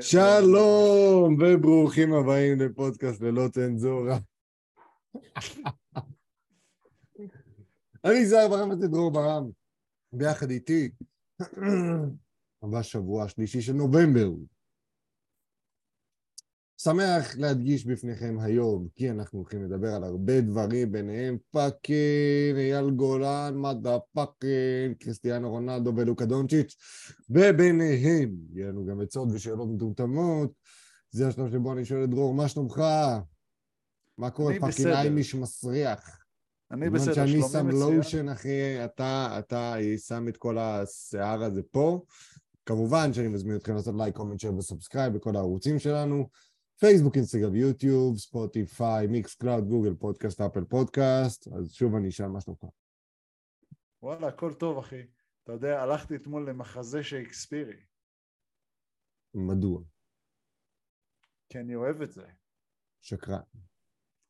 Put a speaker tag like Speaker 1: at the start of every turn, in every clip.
Speaker 1: שלום וברוכים הבאים לפודקאסט ללא צנזורה. אני זהר ברם וזה דרור ברם, ביחד איתי, בשבוע השלישי של נובמבר. שמח להדגיש בפניכם היום, כי אנחנו הולכים לדבר על הרבה דברים, ביניהם fucking, אייל גולן, motherfucking, קריסטיאנו רונלדו ולוקה דונצ'יץ', וביניהם יהיה לנו גם עצות ושאלות מטומטמות. זה השלב שבו אני שואל את דרור, מה שלומך? מה קורה,
Speaker 2: fucking.
Speaker 1: Amish מסריח?
Speaker 2: אני בסדר,
Speaker 1: שאני
Speaker 2: שלומי
Speaker 1: שם
Speaker 2: מצוין.
Speaker 1: לושן, אחי, אתה, אתה שם את כל השיער הזה פה. כמובן שאני מזמין אתכם לעשות לייק, comment, share ו subscribe בכל הערוצים שלנו. פייסבוק, אינסטגרם, יוטיוב, ספוטיפיי, מיקס קלאוד, גוגל פודקאסט, אפל פודקאסט. אז שוב אני אשאל מה שלומך.
Speaker 2: וואלה, הכל טוב, אחי. אתה יודע, הלכתי אתמול למחזה שייקספירי,
Speaker 1: מדוע?
Speaker 2: כי אני אוהב את זה,
Speaker 1: שקרן.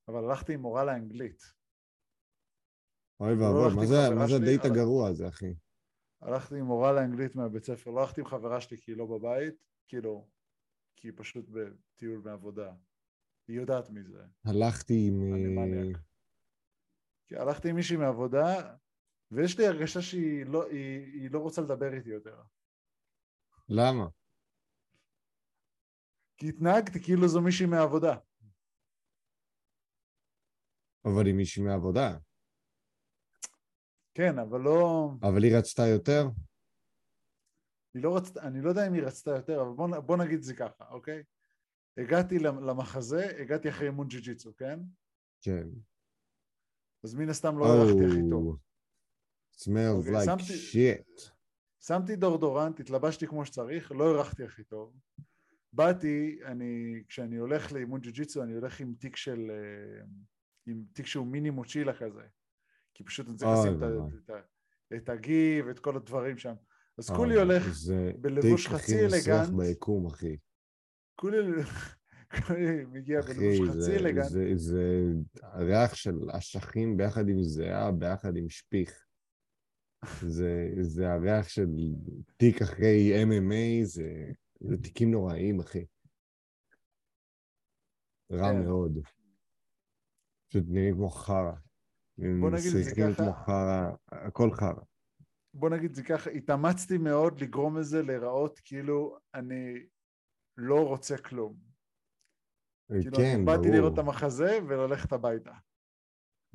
Speaker 2: אבל הלכתי עם מורה לאנגלית.
Speaker 1: אוי
Speaker 2: לא
Speaker 1: ואבוי, מה זה- הדייט הגרוע הזה, אחי?
Speaker 2: הלכתי עם מורה לאנגלית מהבית ספר, לא הלכתי עם חברה שלי כי היא לא בבית, כאילו, כי היא פשוט בטיול מעבודה. היא יודעת מי זה.
Speaker 1: הלכתי עם...
Speaker 2: אני
Speaker 1: אה.
Speaker 2: כי הלכתי עם מישהי מעבודה, ויש לי הרגשה שהיא לא, היא, היא לא רוצה לדבר איתי יותר.
Speaker 1: למה?
Speaker 2: כי התנהגתי כאילו זו מישהי מהעבודה.
Speaker 1: אבל היא מישהי מהעבודה.
Speaker 2: כן, אבל לא...
Speaker 1: אבל היא רצתה יותר?
Speaker 2: היא לא רצתה, אני לא יודע אם היא רצתה יותר, אבל בוא, בוא נגיד את זה ככה, אוקיי? הגעתי למ- למחזה, הגעתי אחרי אימון ג'י-ג'יצו, כן?
Speaker 1: כן.
Speaker 2: אז מן הסתם לא הלכתי הכי טוב.
Speaker 1: smells
Speaker 2: אוקיי,
Speaker 1: like
Speaker 2: שמתי-
Speaker 1: shit.
Speaker 2: שמתי דורדורנט, התלבשתי כמו שצריך, לא הרחתי הכי טוב. באתי, אני, כשאני הולך לאימון ג'י-ג'יצו, אני הולך עם תיק של... אה, עם תיק שהוא מיני מוצ'ילה כזה. כי פשוט אני צריך
Speaker 1: אוי
Speaker 2: לשים את
Speaker 1: ואבוי.
Speaker 2: את ה- את הגיי ואת כל הדברים שם. אז
Speaker 1: אה,
Speaker 2: כולי הולך
Speaker 1: זה
Speaker 2: בלבוש חצי
Speaker 1: הכי מסריח
Speaker 2: אלגנט.
Speaker 1: ביקום, אחי.
Speaker 2: כולי מגיע בלבוש חצי
Speaker 1: זה,
Speaker 2: אלגנט.
Speaker 1: זה, זה ריח של אשכים ביחד עם זיעה, ביחד עם שפיך. זה, זה הריח של תיק אחרי MMA, זה, זה תיקים נוראיים, אחי. רע
Speaker 2: כן.
Speaker 1: מאוד. פשוט נראים כמו חרא.
Speaker 2: בוא נגיד את זה ככה.
Speaker 1: הכל חרא.
Speaker 2: בוא נגיד זה ככה, התאמצתי מאוד לגרום לזה להיראות כאילו אני לא רוצה כלום. כאילו
Speaker 1: כן,
Speaker 2: אני באתי
Speaker 1: ברור.
Speaker 2: לראות את המחזה וללכת הביתה.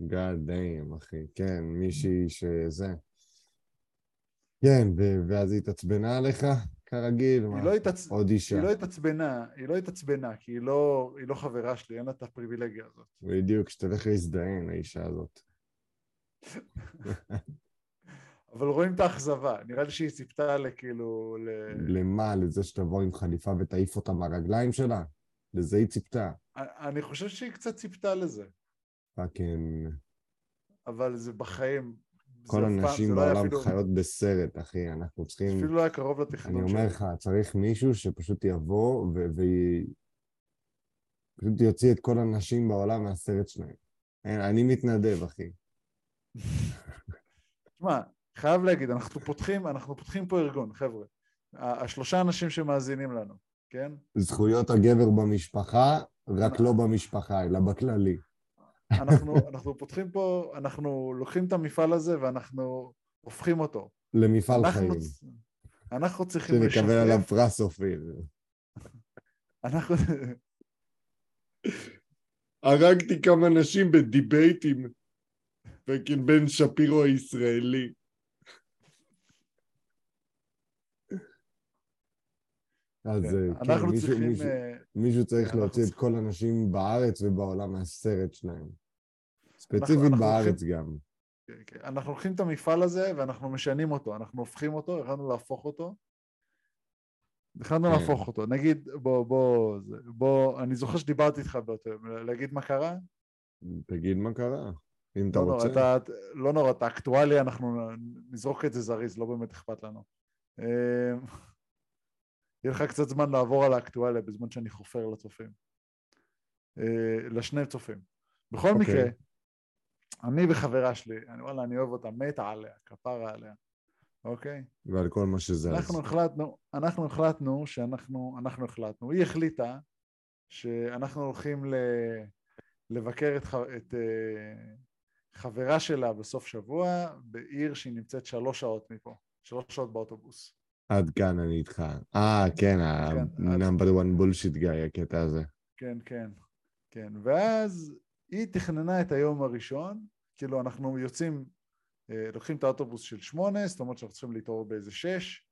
Speaker 1: God damn, אחי. כן, מישהי שזה. כן, ו- ואז היא התעצבנה עליך, כרגיל? מה?
Speaker 2: לא, התעצ...
Speaker 1: עוד אישה.
Speaker 2: היא לא התעצבנה, היא לא התעצבנה, כי היא לא, היא לא חברה שלי, אין לה את הפריבילגיה הזאת.
Speaker 1: בדיוק, שתלך להזדיין, האישה הזאת.
Speaker 2: אבל רואים את האכזבה, נראה לי שהיא ציפתה לכאילו, ל...
Speaker 1: למה? לזה שתבוא עם חליפה ותעיף אותה מהרגליים שלה? לזה היא ציפתה.
Speaker 2: אני חושב שהיא קצת ציפתה לזה,
Speaker 1: פאקינג...
Speaker 2: אבל זה בחיים.
Speaker 1: כל הנשים
Speaker 2: לא
Speaker 1: בעולם
Speaker 2: אפילו-
Speaker 1: חיות בסרט, אחי. אנחנו צריכים...
Speaker 2: אפילו לא היה קרוב
Speaker 1: אני
Speaker 2: לתכנון
Speaker 1: אומר לך, צריך מישהו שפשוט יבוא ו- והיא... פשוט יוציא את כל הנשים בעולם מהסרט שלהם. אני מתנדב, אחי.
Speaker 2: תשמע, חייב להגיד, אנחנו פותחים, אנחנו פותחים פה ארגון, חבר'ה. השלושה אנשים שמאזינים לנו, כן?
Speaker 1: זכויות הגבר במשפחה, רק לא במשפחה, אלא בכללי.
Speaker 2: אנחנו, אנחנו פותחים פה, אנחנו לוקחים את המפעל הזה ואנחנו הופכים אותו.
Speaker 1: למפעל
Speaker 2: אנחנו,
Speaker 1: חיים.
Speaker 2: אנחנו צריכים
Speaker 1: שנקבל עליו פרס אופיר.
Speaker 2: אנחנו,
Speaker 1: הרגתי כמה נשים בדיבייטים, פקין בן שפירו הישראלי. אז
Speaker 2: כן,
Speaker 1: אה, כן,
Speaker 2: אנחנו
Speaker 1: מישהו-
Speaker 2: צריכים,
Speaker 1: מישהו-
Speaker 2: אה,
Speaker 1: מישהו צריך
Speaker 2: אנחנו
Speaker 1: להוציא את כל הנשים בארץ ובעולם מהסרט שלהם. ספציפית
Speaker 2: אנחנו
Speaker 1: בארץ גם.
Speaker 2: כן, כן. אנחנו לוקחים את המפעל הזה ואנחנו משנים אותו, אנחנו הופכים אותו, החלטנו להפוך אותו. החלטנו
Speaker 1: כן.
Speaker 2: להפוך אותו. נגיד, בוא, בוא, בוא, אני זוכר שדיברתי איתך באותו, להגיד מה קרה?
Speaker 1: תגיד מה קרה, אם אתה
Speaker 2: לא נורא,
Speaker 1: רוצה.
Speaker 2: אתה, לא נורא, את האקטואליה אנחנו נזרוק את זה זריז, לא באמת אכפת לנו. אה, יהיה לך קצת זמן לעבור על האקטואליה בזמן שאני חופר לצופים. אה, לשני צופים. בכל
Speaker 1: אוקיי.
Speaker 2: מקרה, אני וחברה שלי, אני, וואלה, אני אוהב אותה, מתה עליה, כפרה עליה. אוקיי?
Speaker 1: ועל כל מה שזה.
Speaker 2: אנחנו החלטנו, אנחנו החלטנו שאנחנו, אנחנו החלטנו, היא החליטה שאנחנו הולכים ל, לבקר את, את uh, חברה שלה בסוף שבוע בעיר שהיא נמצאת שלוש שעות מפה, שלוש שעות באוטובוס.
Speaker 1: עד כאן אני איתך. אה, כן, ה-number one bullshit guy, הקטע הזה.
Speaker 2: כן, כן, כן. ואז היא תכננה את היום הראשון, כאילו אנחנו יוצאים, אה, לוקחים את האוטובוס של שמונה, זאת אומרת שאנחנו צריכים להתעורר באיזה שש,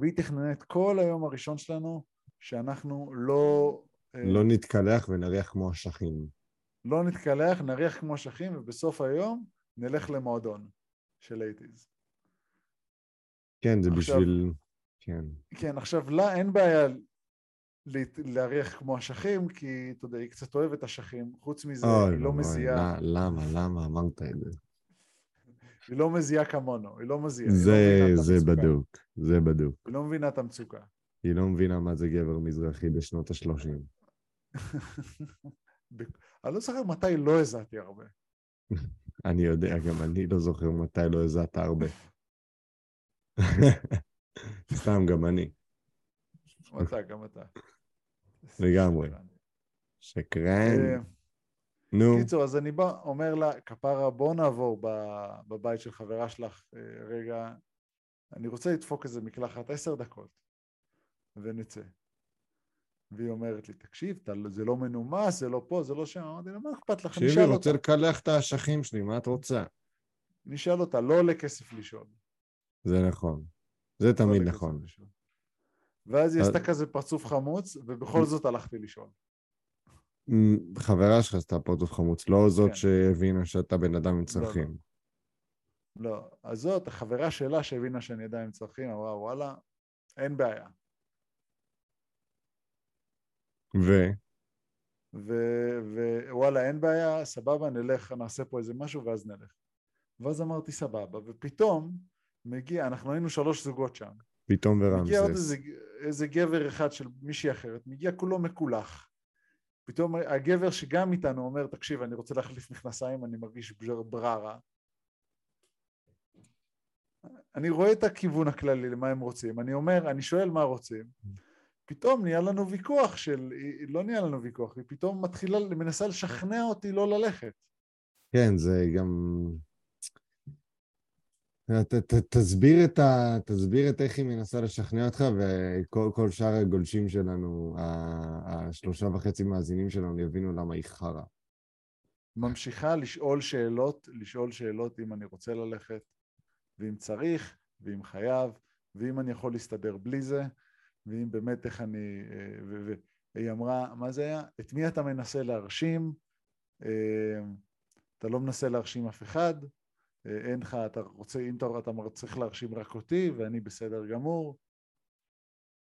Speaker 2: והיא תכננה את כל היום הראשון שלנו, שאנחנו לא...
Speaker 1: אה, לא נתקלח ונריח כמו אשכים.
Speaker 2: לא נתקלח, נריח כמו אשכים, ובסוף היום נלך למועדון של אייטיז.
Speaker 1: כן, זה עכשיו, בשביל... כן.
Speaker 2: כן, עכשיו לה אין בעיה להריח כמו אשכים, כי אתה יודע, היא קצת אוהבת אשכים, חוץ מזה אוי, היא לא אוי, מזיעה.
Speaker 1: למה, למה אמרת את זה?
Speaker 2: היא לא מזיעה כמונו, היא לא מזיעה.
Speaker 1: זה, לא זה בדוק, זה בדוק.
Speaker 2: היא לא מבינה את המצוקה.
Speaker 1: היא לא מבינה מה זה גבר מזרחי בשנות ה-30.
Speaker 2: אני לא זוכר מתי לא הזעתי הרבה.
Speaker 1: אני יודע, גם אני לא זוכר מתי לא הזעת הרבה. סתם, גם אני.
Speaker 2: גם אתה, גם אתה.
Speaker 1: לגמרי. שקרן. אה,
Speaker 2: נו. קיצור, אז אני בא, אומר לה, כפרה, בוא נעבור בבית של חברה שלך אה, רגע. אני רוצה לדפוק איזה מקלחת עשר דקות, ונצא. והיא אומרת לי, תקשיב, זה לא מנומס, זה לא פה, זה לא שם. אמרתי לה, מה אכפת לך?
Speaker 1: תקשיבי, רוצה לקלח את האשכים שלי, מה את רוצה?
Speaker 2: נשאל אותה, לא עולה כסף לשאול.
Speaker 1: זה נכון. זה תמיד נכון.
Speaker 2: ואז היא עשתה כזה פרצוף חמוץ, ובכל זאת הלכתי לשאול.
Speaker 1: חברה שלך עשתה פרצוף חמוץ, לא זאת כן. שהבינה שאתה בן אדם עם צרכים.
Speaker 2: לא, לא. אז זאת, החברה שלה שהבינה שאני אדם עם צרכים, אמרה, וואלה, אין בעיה.
Speaker 1: ו?
Speaker 2: ווואלה, אין בעיה, סבבה, נלך, נעשה פה איזה משהו ואז נלך. ואז אמרתי, סבבה, ופתאום מגיע, אנחנו היינו שלוש זוגות שם.
Speaker 1: פתאום ורמזס.
Speaker 2: מגיע עוד איזה, איזה גבר אחד של מישהי אחרת, מגיע כולו מקולח. פתאום הגבר שגם איתנו אומר, תקשיב, אני רוצה להחליף מכנסיים, אני מרגיש בררה. אני רואה את הכיוון הכללי למה הם רוצים, אני אומר, אני שואל מה רוצים. פתאום נהיה לנו ויכוח של, לא נהיה לנו ויכוח, היא פתאום מתחילה, מנסה לשכנע אותי לא ללכת.
Speaker 1: כן, זה גם... ת, ת, תסביר, את ה, תסביר את איך היא מנסה לשכנע אותך, וכל שאר הגולשים שלנו, השלושה וחצי מאזינים שלנו, יבינו למה היא חרא.
Speaker 2: ממשיכה לשאול שאלות, לשאול שאלות אם אני רוצה ללכת, ואם צריך, ואם חייב, ואם אני יכול להסתדר בלי זה, ואם באמת איך אני... והיא אמרה, מה זה היה? את מי אתה מנסה להרשים? אה, אתה לא מנסה להרשים אף אחד, אין לך, אתה רוצה, אם אתה, אתה צריך להרשים רק אותי, ואני בסדר גמור.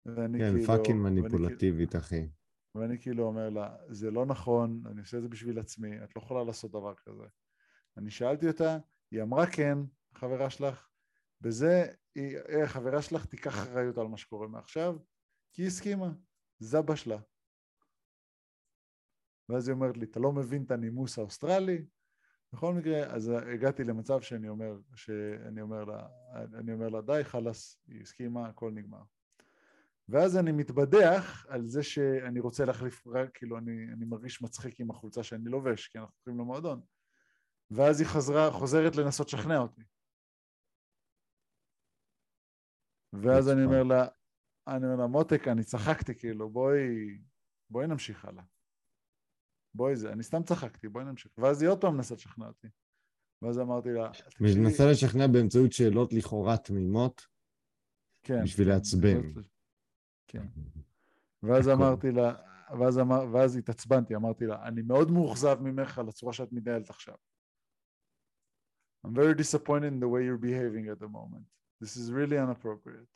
Speaker 1: ואני כן, כאילו... פאקינג מניפולטיבית, ואני, אחי.
Speaker 2: ואני כאילו אומר לה, זה לא נכון, אני עושה את זה בשביל עצמי, את לא יכולה לעשות דבר כזה. אני שאלתי אותה, היא אמרה כן, חברה שלך, בזה, היא, החברה שלך תיקח אחריות על מה שקורה מעכשיו, כי היא הסכימה, זה בשלה. ואז היא אומרת לי, אתה לא מבין את הנימוס האוסטרלי? בכל מקרה, אז הגעתי למצב שאני אומר, שאני אומר לה, אני אומר לה, די, חלאס, היא הסכימה, הכל נגמר. ואז אני מתבדח על זה שאני רוצה להחליף, רק כאילו אני, אני מרגיש מצחיק עם החולצה שאני לובש, כי אנחנו הולכים למועדון. ואז היא חזרה, חוזרת לנסות לשכנע אותי. ואז אני אומר לה, אני אומר לה, מותק, אני צחקתי, כאילו, בואי, בואי נמשיך הלאה. בואי זה, אני סתם צחקתי, בואי נמשיך. ואז היא עוד פעם מנסה לשכנע אותי. ואז אמרתי לה...
Speaker 1: מנסה לשכנע באמצעות שאלות לכאורה תמימות, כן. בשביל לעצבן.
Speaker 2: כן. ואז אמרתי לה, ואז, אמר, ואז התעצבנתי, אמרתי לה, אני מאוד מאוכזב ממך על הצורה שאת מתנהלת עכשיו. I'm very disappointed in the way you're behaving at the moment. This is really inappropriate.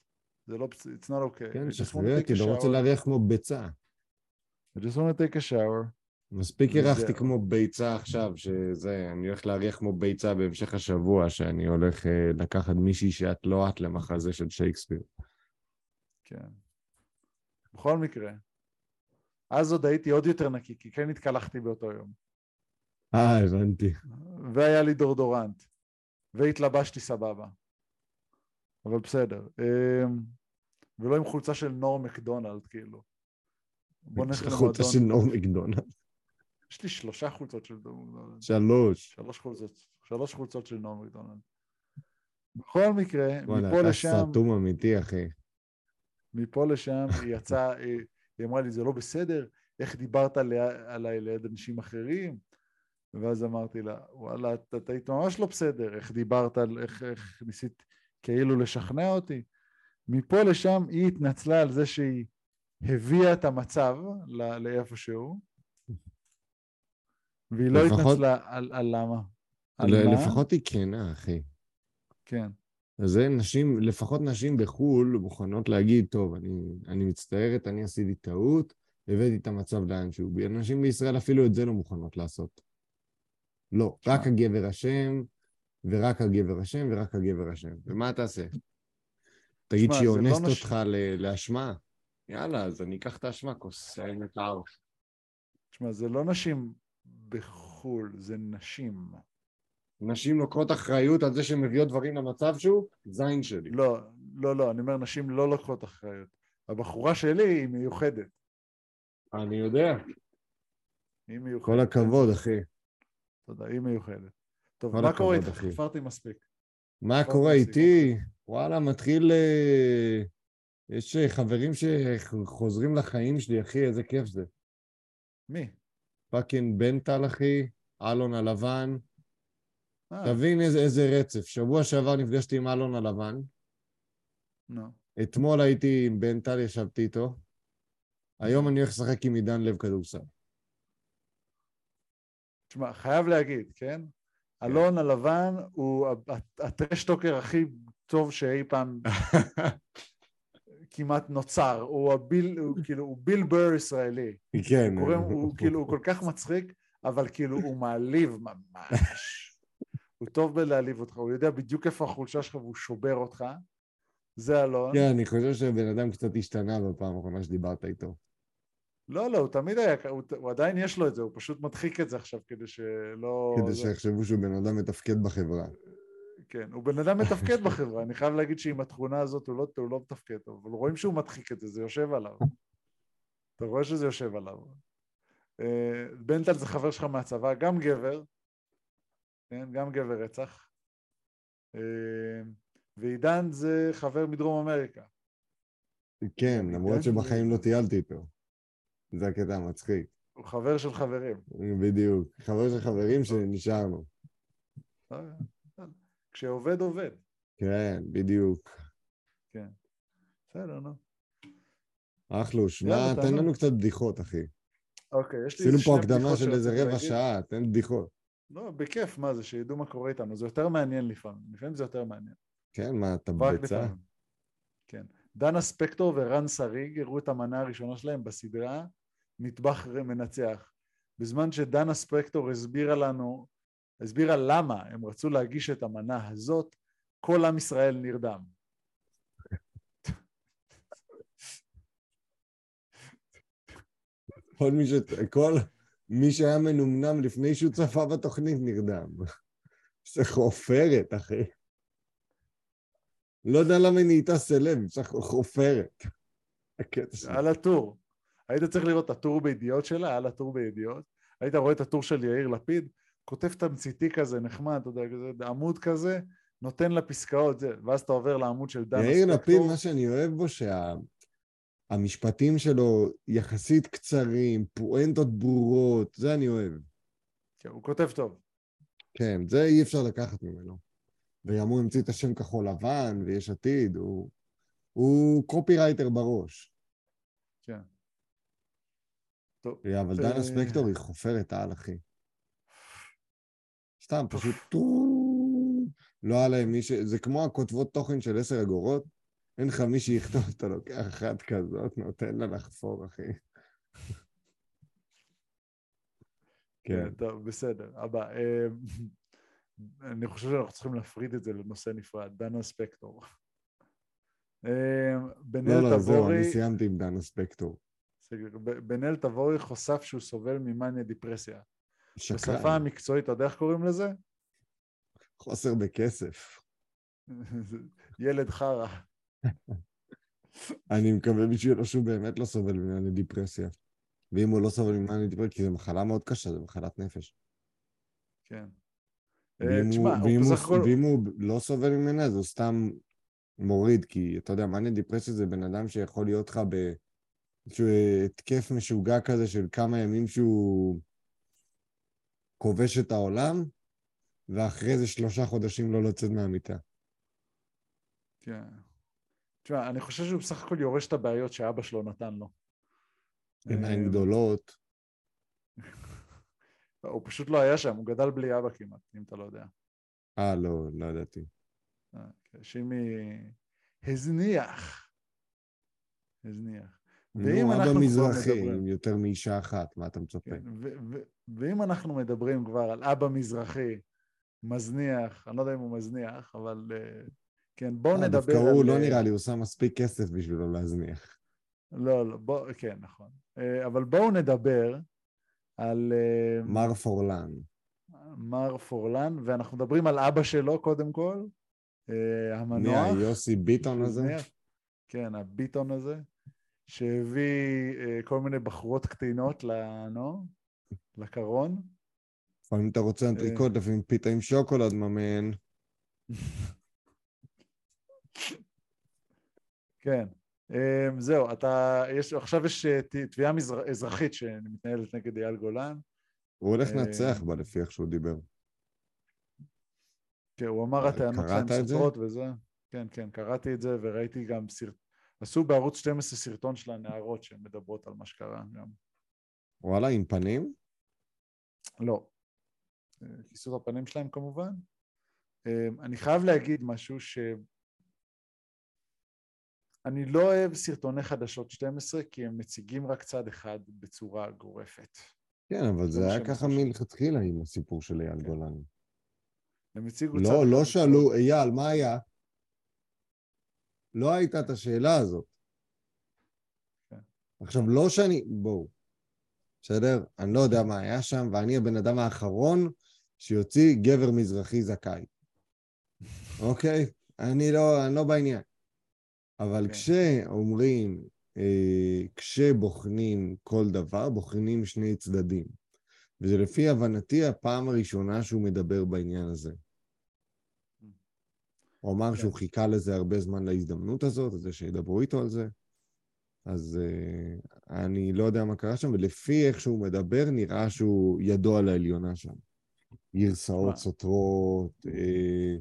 Speaker 2: זה לא, it's not okay.
Speaker 1: כן, שחרר, כי לא רוצה להריח כמו ביצה.
Speaker 2: I just want to take a shower.
Speaker 1: מספיק הרחתי כמו ביצה עכשיו, שזה, אני הולך להריח כמו ביצה בהמשך השבוע, שאני הולך אה, לקחת מישהי שאת לא את למחזה של שייקספיר.
Speaker 2: כן. בכל מקרה, אז עוד הייתי עוד יותר נקי, כי כן התקלחתי באותו יום.
Speaker 1: אה, הבנתי.
Speaker 2: והיה לי דורדורנט, והתלבשתי סבבה. אבל בסדר. אמ, ולא עם חולצה של נור מקדונלד, כאילו. בוא נלך
Speaker 1: לך חולצה של
Speaker 2: למועדון.
Speaker 1: נור מקדונלד.
Speaker 2: יש לי שלושה חולצות של נור מקדונלד.
Speaker 1: שלוש.
Speaker 2: שלוש חולצות, שלוש חולצות של נור מקדונלד. בכל מקרה,
Speaker 1: וואלה,
Speaker 2: מפה
Speaker 1: אתה
Speaker 2: לשם,
Speaker 1: סתום אמיתי, אחי.
Speaker 2: מפה לשם, היא יצאה, היא היא אמרה לי, זה לא בסדר, איך דיברת עליי ליד אנשים אחרים? ואז אמרתי לה, וואלה, את את היית ממש לא בסדר, איך דיברת, איך, איך ניסית כאילו לשכנע אותי? מפה לשם היא התנצלה על זה שהיא הביאה את המצב ל- לאיפשהו, והיא לא
Speaker 1: לפחות-
Speaker 2: התנצלה על, על למה. על
Speaker 1: ל-
Speaker 2: מה?
Speaker 1: לפחות היא כנה, אחי.
Speaker 2: כן.
Speaker 1: אז זה נשים, לפחות נשים בחו"ל מוכנות להגיד, טוב, אני, אני מצטערת, אני עשיתי טעות, הבאתי את המצב לאן שהוא. נשים בישראל אפילו את זה לא מוכנות לעשות. לא,
Speaker 2: תשמע.
Speaker 1: רק הגבר אשם, ורק הגבר אשם, ורק הגבר אשם. ומה תעשה? תגיד
Speaker 2: תשמע,
Speaker 1: שהיא
Speaker 2: לא
Speaker 1: אונסת
Speaker 2: נש-
Speaker 1: אותך ל- לאשמה? יאללה, אז אני אקח את האשמה, כוס עין את האור.
Speaker 2: תשמע, זה לא נשים בחו"ל, זה נשים.
Speaker 1: נשים לוקחות אחריות על זה שהן מביאות דברים למצב שהוא? זין שלי.
Speaker 2: לא, לא, לא, אני אומר, נשים לא לוקחות אחריות. הבחורה שלי היא מיוחדת.
Speaker 1: אני יודע.
Speaker 2: היא מיוחדת.
Speaker 1: כל הכבוד, אחי.
Speaker 2: תודה, היא מיוחדת. טוב, מה קורה איתך? חפרתי מספיק.
Speaker 1: מה קורה איתי? וואלה, מתחיל... אה, יש אה, חברים שחוזרים לחיים שלי, אחי, איזה כיף זה.
Speaker 2: מי?
Speaker 1: fucking בן טל, אחי, אלון הלבן.
Speaker 2: אה,
Speaker 1: תבין איזה, איזה רצף. שבוע שעבר נפגשתי עם אלון הלבן.
Speaker 2: נו.
Speaker 1: אתמול הייתי עם בן טל, ישבתי איתו. היום אני הולך לשחק עם עידן לב כדורסל.
Speaker 2: תשמע, חייב להגיד, כן? אלון הלבן הוא הטרשטוקר הכי טוב שאי פעם כמעט נוצר. הוא הביל, הוא כאילו, הוא ביל בר ישראלי.
Speaker 1: כן.
Speaker 2: הוא, קוראים, הוא כאילו, הוא כל כך מצחיק, אבל כאילו הוא מעליב ממש. הוא טוב בלהעליב אותך, הוא יודע בדיוק איפה החולשה שלך והוא שובר אותך. זה אלון.
Speaker 1: כן, אני חושב שהבן אדם קצת השתנה בפעם האחרונה שדיברת איתו.
Speaker 2: לא, לא, הוא תמיד היה, הוא, הוא עדיין יש לו את זה, הוא פשוט מדחיק את זה עכשיו כדי שלא...
Speaker 1: כדי
Speaker 2: זה-
Speaker 1: שיחשבו שהוא בן אדם מתפקד בחברה.
Speaker 2: כן, הוא בן אדם מתפקד בחברה, אני חייב להגיד שעם התכונה הזאת הוא לא, הוא לא מתפקד טוב, אבל רואים שהוא מדחיק את זה, זה יושב עליו. אתה רואה שזה יושב עליו. אה, בנטל זה חבר שלך מהצבא, גם גבר, כן, גם גבר רצח. אה, ועידן זה חבר מדרום אמריקה.
Speaker 1: כן, למרות שבחיים לא טיילתי איתו. זה הקטע המצחיק.
Speaker 2: הוא חבר של חברים.
Speaker 1: בדיוק. חבר של חברים שנשארנו.
Speaker 2: כשעובד עובד.
Speaker 1: כן, בדיוק.
Speaker 2: בסדר, נו.
Speaker 1: אחלוש,
Speaker 2: יאללה,
Speaker 1: מה, תן. לנו קצת בדיחות, אחי.
Speaker 2: אוקיי, יש לי
Speaker 1: עשינו
Speaker 2: איזה
Speaker 1: פה
Speaker 2: שני
Speaker 1: הקדמה
Speaker 2: בדיחות
Speaker 1: של איזה רבע. שעה, תן בדיחות.
Speaker 2: לא, בכיף, מה זה, שידעו מה קורה איתנו, זה יותר מעניין לפעמים, לפעמים זה יותר מעניין.
Speaker 1: כן, מה, אתה בביצה?
Speaker 2: כן. דנה ספקטור ורן שריג הראו את המנה הראשונה שלהם בסדרה מטבח מנצח. בזמן שדנה ספקטור הסבירה לנו, הסבירה למה הם רצו להגיש את המנה הזאת, כל עם ישראל נרדם.
Speaker 1: כל מי ש... כל מי שהיה מנומנם לפני שהוא צפה בתוכנית נרדם. זה חופרת, אחי. לא יודע למה היא נהייתה סלב, זה חופרת.
Speaker 2: על הטור. היית צריך לראות את הטור בידיעות שלה, על הטור בידיעות. היית רואה את הטור של יאיר לפיד, כותב תמציתי כזה, נחמד, אתה יודע, כזה, עמוד כזה, נותן לה פסקאות, ואז אתה עובר לעמוד של דנה
Speaker 1: יאיר. לפיד, מה שאני אוהב בו, שהמשפטים שלו יחסית קצרים, פואנטות ברורות, זה אני אוהב.
Speaker 2: כן, הוא כותב טוב.
Speaker 1: כן, זה אי אפשר לקחת ממנו. וגם הוא המציא את השם כחול לבן ויש עתיד, הוא, הוא קופירייטר בראש.
Speaker 2: כן. טוב,
Speaker 1: אבל
Speaker 2: אה,
Speaker 1: דנה ספקטור היא חופרת על, אחי. סתם, פשוט טו... לא היה להם מי ש... זה כמו הכותבות תוכן של עשר אגורות, אין לך מי שיכתוב, אתה לוקח אחת כזאת, נותן לה לחפור, אחי. כן.
Speaker 2: טוב, בסדר. הבא, אה, אני חושב שאנחנו צריכים להפריד את זה לנושא נפרד, דנה ספקטור. אה, בן-אל
Speaker 1: לא, לא, זהו, אני סיימתי עם דנה ספקטור.
Speaker 2: בסדר, ב- בן-אל תבורי חושף שהוא סובל ממאניה דיפרסיה. בשפה
Speaker 1: שקרן,
Speaker 2: המקצועית, אתה יודע איך קוראים לזה?
Speaker 1: חוסר בכסף.
Speaker 2: ילד חרא.
Speaker 1: אני מקווה בשבילו שהוא באמת לא סובל ממאניה דיפרסיה. ואם הוא לא סובל ממאניה דיפרסיה, כי זו מחלה מאוד קשה, זו מחלת נפש.
Speaker 2: כן.
Speaker 1: ואם
Speaker 2: אה,
Speaker 1: הוא-
Speaker 2: תשמע, הוא
Speaker 1: ואם הוא-
Speaker 2: בסך הכל...
Speaker 1: ואם הוא לא סובל ממנה, אז הוא סתם מוריד, כי אתה יודע, מאניה דיפרסיה זה בן אדם שיכול להיות לך באיזשהו התקף משוגע כזה של כמה ימים שהוא כובש את העולם, ואחרי זה שלושה חודשים לא לצאת מהמיטה.
Speaker 2: כן. תשמע, אני חושב שהוא בסך הכל יורש את הבעיות שאבא שלו נתן לו.
Speaker 1: עיניים
Speaker 2: אה,
Speaker 1: גדולות.
Speaker 2: הוא פשוט לא היה שם, הוא גדל בלי אבא כמעט, אם אתה לא יודע.
Speaker 1: אה, לא, לא ידעתי.
Speaker 2: אה, כן, שימי הזניח. הזניח. ואם
Speaker 1: נו,
Speaker 2: אנחנו
Speaker 1: אבא
Speaker 2: כבר
Speaker 1: מזרחי,
Speaker 2: מדברים-
Speaker 1: יותר מאישה אחת, מה אתה מצפה?
Speaker 2: כן, ו- ו- ואם אנחנו מדברים כבר על אבא מזרחי, מזניח, אני לא יודע אם הוא מזניח, אבל אה, כן, בואו
Speaker 1: אה,
Speaker 2: נדבר
Speaker 1: דווקא הוא
Speaker 2: על...
Speaker 1: לא
Speaker 2: אה,
Speaker 1: נראה לי, הוא שם מספיק כסף בשבילו להזניח.
Speaker 2: לא, לא, בוא, כן, נכון. אבל בואו נדבר על
Speaker 1: מר פורלן.
Speaker 2: מר פורלן, ואנחנו מדברים על אבא שלו קודם כל, אה,
Speaker 1: מי,
Speaker 2: המנוח.
Speaker 1: היוסי ביטון הזה?
Speaker 2: כן, הביטון הזה, שהביא אה, כל מיני בחורות קטינות לנו, לקרון.
Speaker 1: לפעמים אתה רוצה אנטריקוט, לפעמים פיתה עם שוקולד, ממן.
Speaker 2: כן. Um, זהו, אתה, יש, עכשיו יש אה, תביעה מזר, אזרחית שמתנהלת נגד אייל גולן.
Speaker 1: הוא הולך
Speaker 2: אה,
Speaker 1: לנצח בה, לפי איך שהוא דיבר.
Speaker 2: כן, הוא אמר הטענות שלהם? סותרות וזה. כן, כן, קראתי את זה וראיתי גם סרט... עשו בערוץ 12 סרטון של הנערות שמדברות על מה שקרה גם.
Speaker 1: וואלה, עם פנים?
Speaker 2: לא. אה, כיסו את הפנים שלהם כמובן. אה, אני חייב להגיד משהו ש... אני לא אוהב סרטוני חדשות 12 כי הם מציגים רק צד אחד בצורה גורפת.
Speaker 1: כן, אבל
Speaker 2: זה
Speaker 1: היה ככה. מלכתחילה עם הסיפור של אייל
Speaker 2: כן.
Speaker 1: גולן.
Speaker 2: הם הציגו צד
Speaker 1: לא,
Speaker 2: אחד
Speaker 1: לא שאלו, אייל, מה היה? לא הייתה את השאלה הזאת.
Speaker 2: כן.
Speaker 1: עכשיו, לא שאני... בואו, בסדר? אני לא יודע מה היה שם, ואני הבן אדם האחרון שיוציא גבר מזרחי זכאי. אוקיי? אני לא, אני לא בעניין. אבל
Speaker 2: כן.
Speaker 1: כשאומרים, אה, כשבוחנים כל דבר, בוחנים שני צדדים. וזה לפי הבנתי הפעם הראשונה שהוא מדבר בעניין הזה. הוא אמר
Speaker 2: כן.
Speaker 1: שהוא חיכה לזה הרבה זמן להזדמנות הזאת, לזה שידברו איתו על זה. אז uh, אני לא יודע מה קרה שם, ולפי איך שהוא מדבר, נראה שהוא ידו על העליונה שם. גרסאות. סותרות, אה,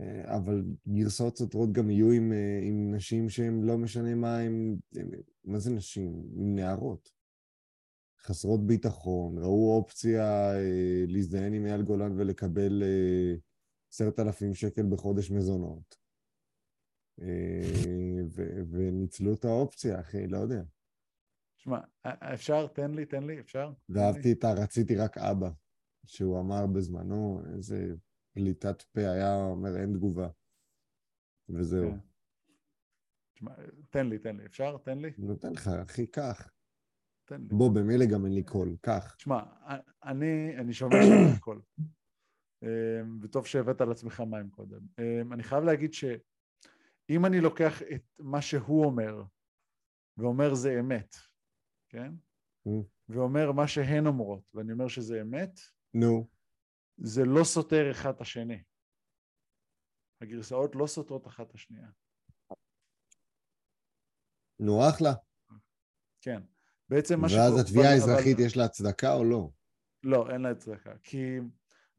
Speaker 1: אה, אבל גרסאות סותרות גם יהיו עם, אה, עם נשים שהן לא משנה מה הם, מה זה נשים? עם נערות. חסרות ביטחון, ראו אופציה אה, להזדיין עם אייל גולן ולקבל אה, עשרת אלפים שקל בחודש מזונות. אה, ו- וניצלו את האופציה, אחי, לא יודע.
Speaker 2: שמע, אפשר? תן לי, תן לי, אפשר? לי.
Speaker 1: ואהבתי את הרציתי רק אבא, שהוא אמר בזמנו, איזה פליטת פה היה, אומר אין תגובה. וזהו.
Speaker 2: כן. שמע, תן לי, תן לי, אפשר? תן לי?
Speaker 1: נותן לך, אחי, קח.
Speaker 2: תן לי.
Speaker 1: בוא, במילא גם אין לי קול, קח.
Speaker 2: שמע, אני, אני שומע שם הכל. אמ, וטוב שהבאת על עצמך מים קודם. אמ, אני חייב להגיד שאם אני לוקח את מה שהוא אומר, ואומר זה אמת, כן?
Speaker 1: Mm.
Speaker 2: ואומר מה שהן אומרות, ואני אומר שזה אמת,
Speaker 1: נו,
Speaker 2: זה לא סותר אחד את השני. הגרסאות לא סותרות אחת את השנייה.
Speaker 1: נו, אחלה.
Speaker 2: כן. בעצם מה
Speaker 1: ואז
Speaker 2: שקורה-
Speaker 1: התביעה
Speaker 2: אבל-
Speaker 1: האזרחית, יש לה הצדקה או לא?
Speaker 2: לא, אין לה הצדקה. כי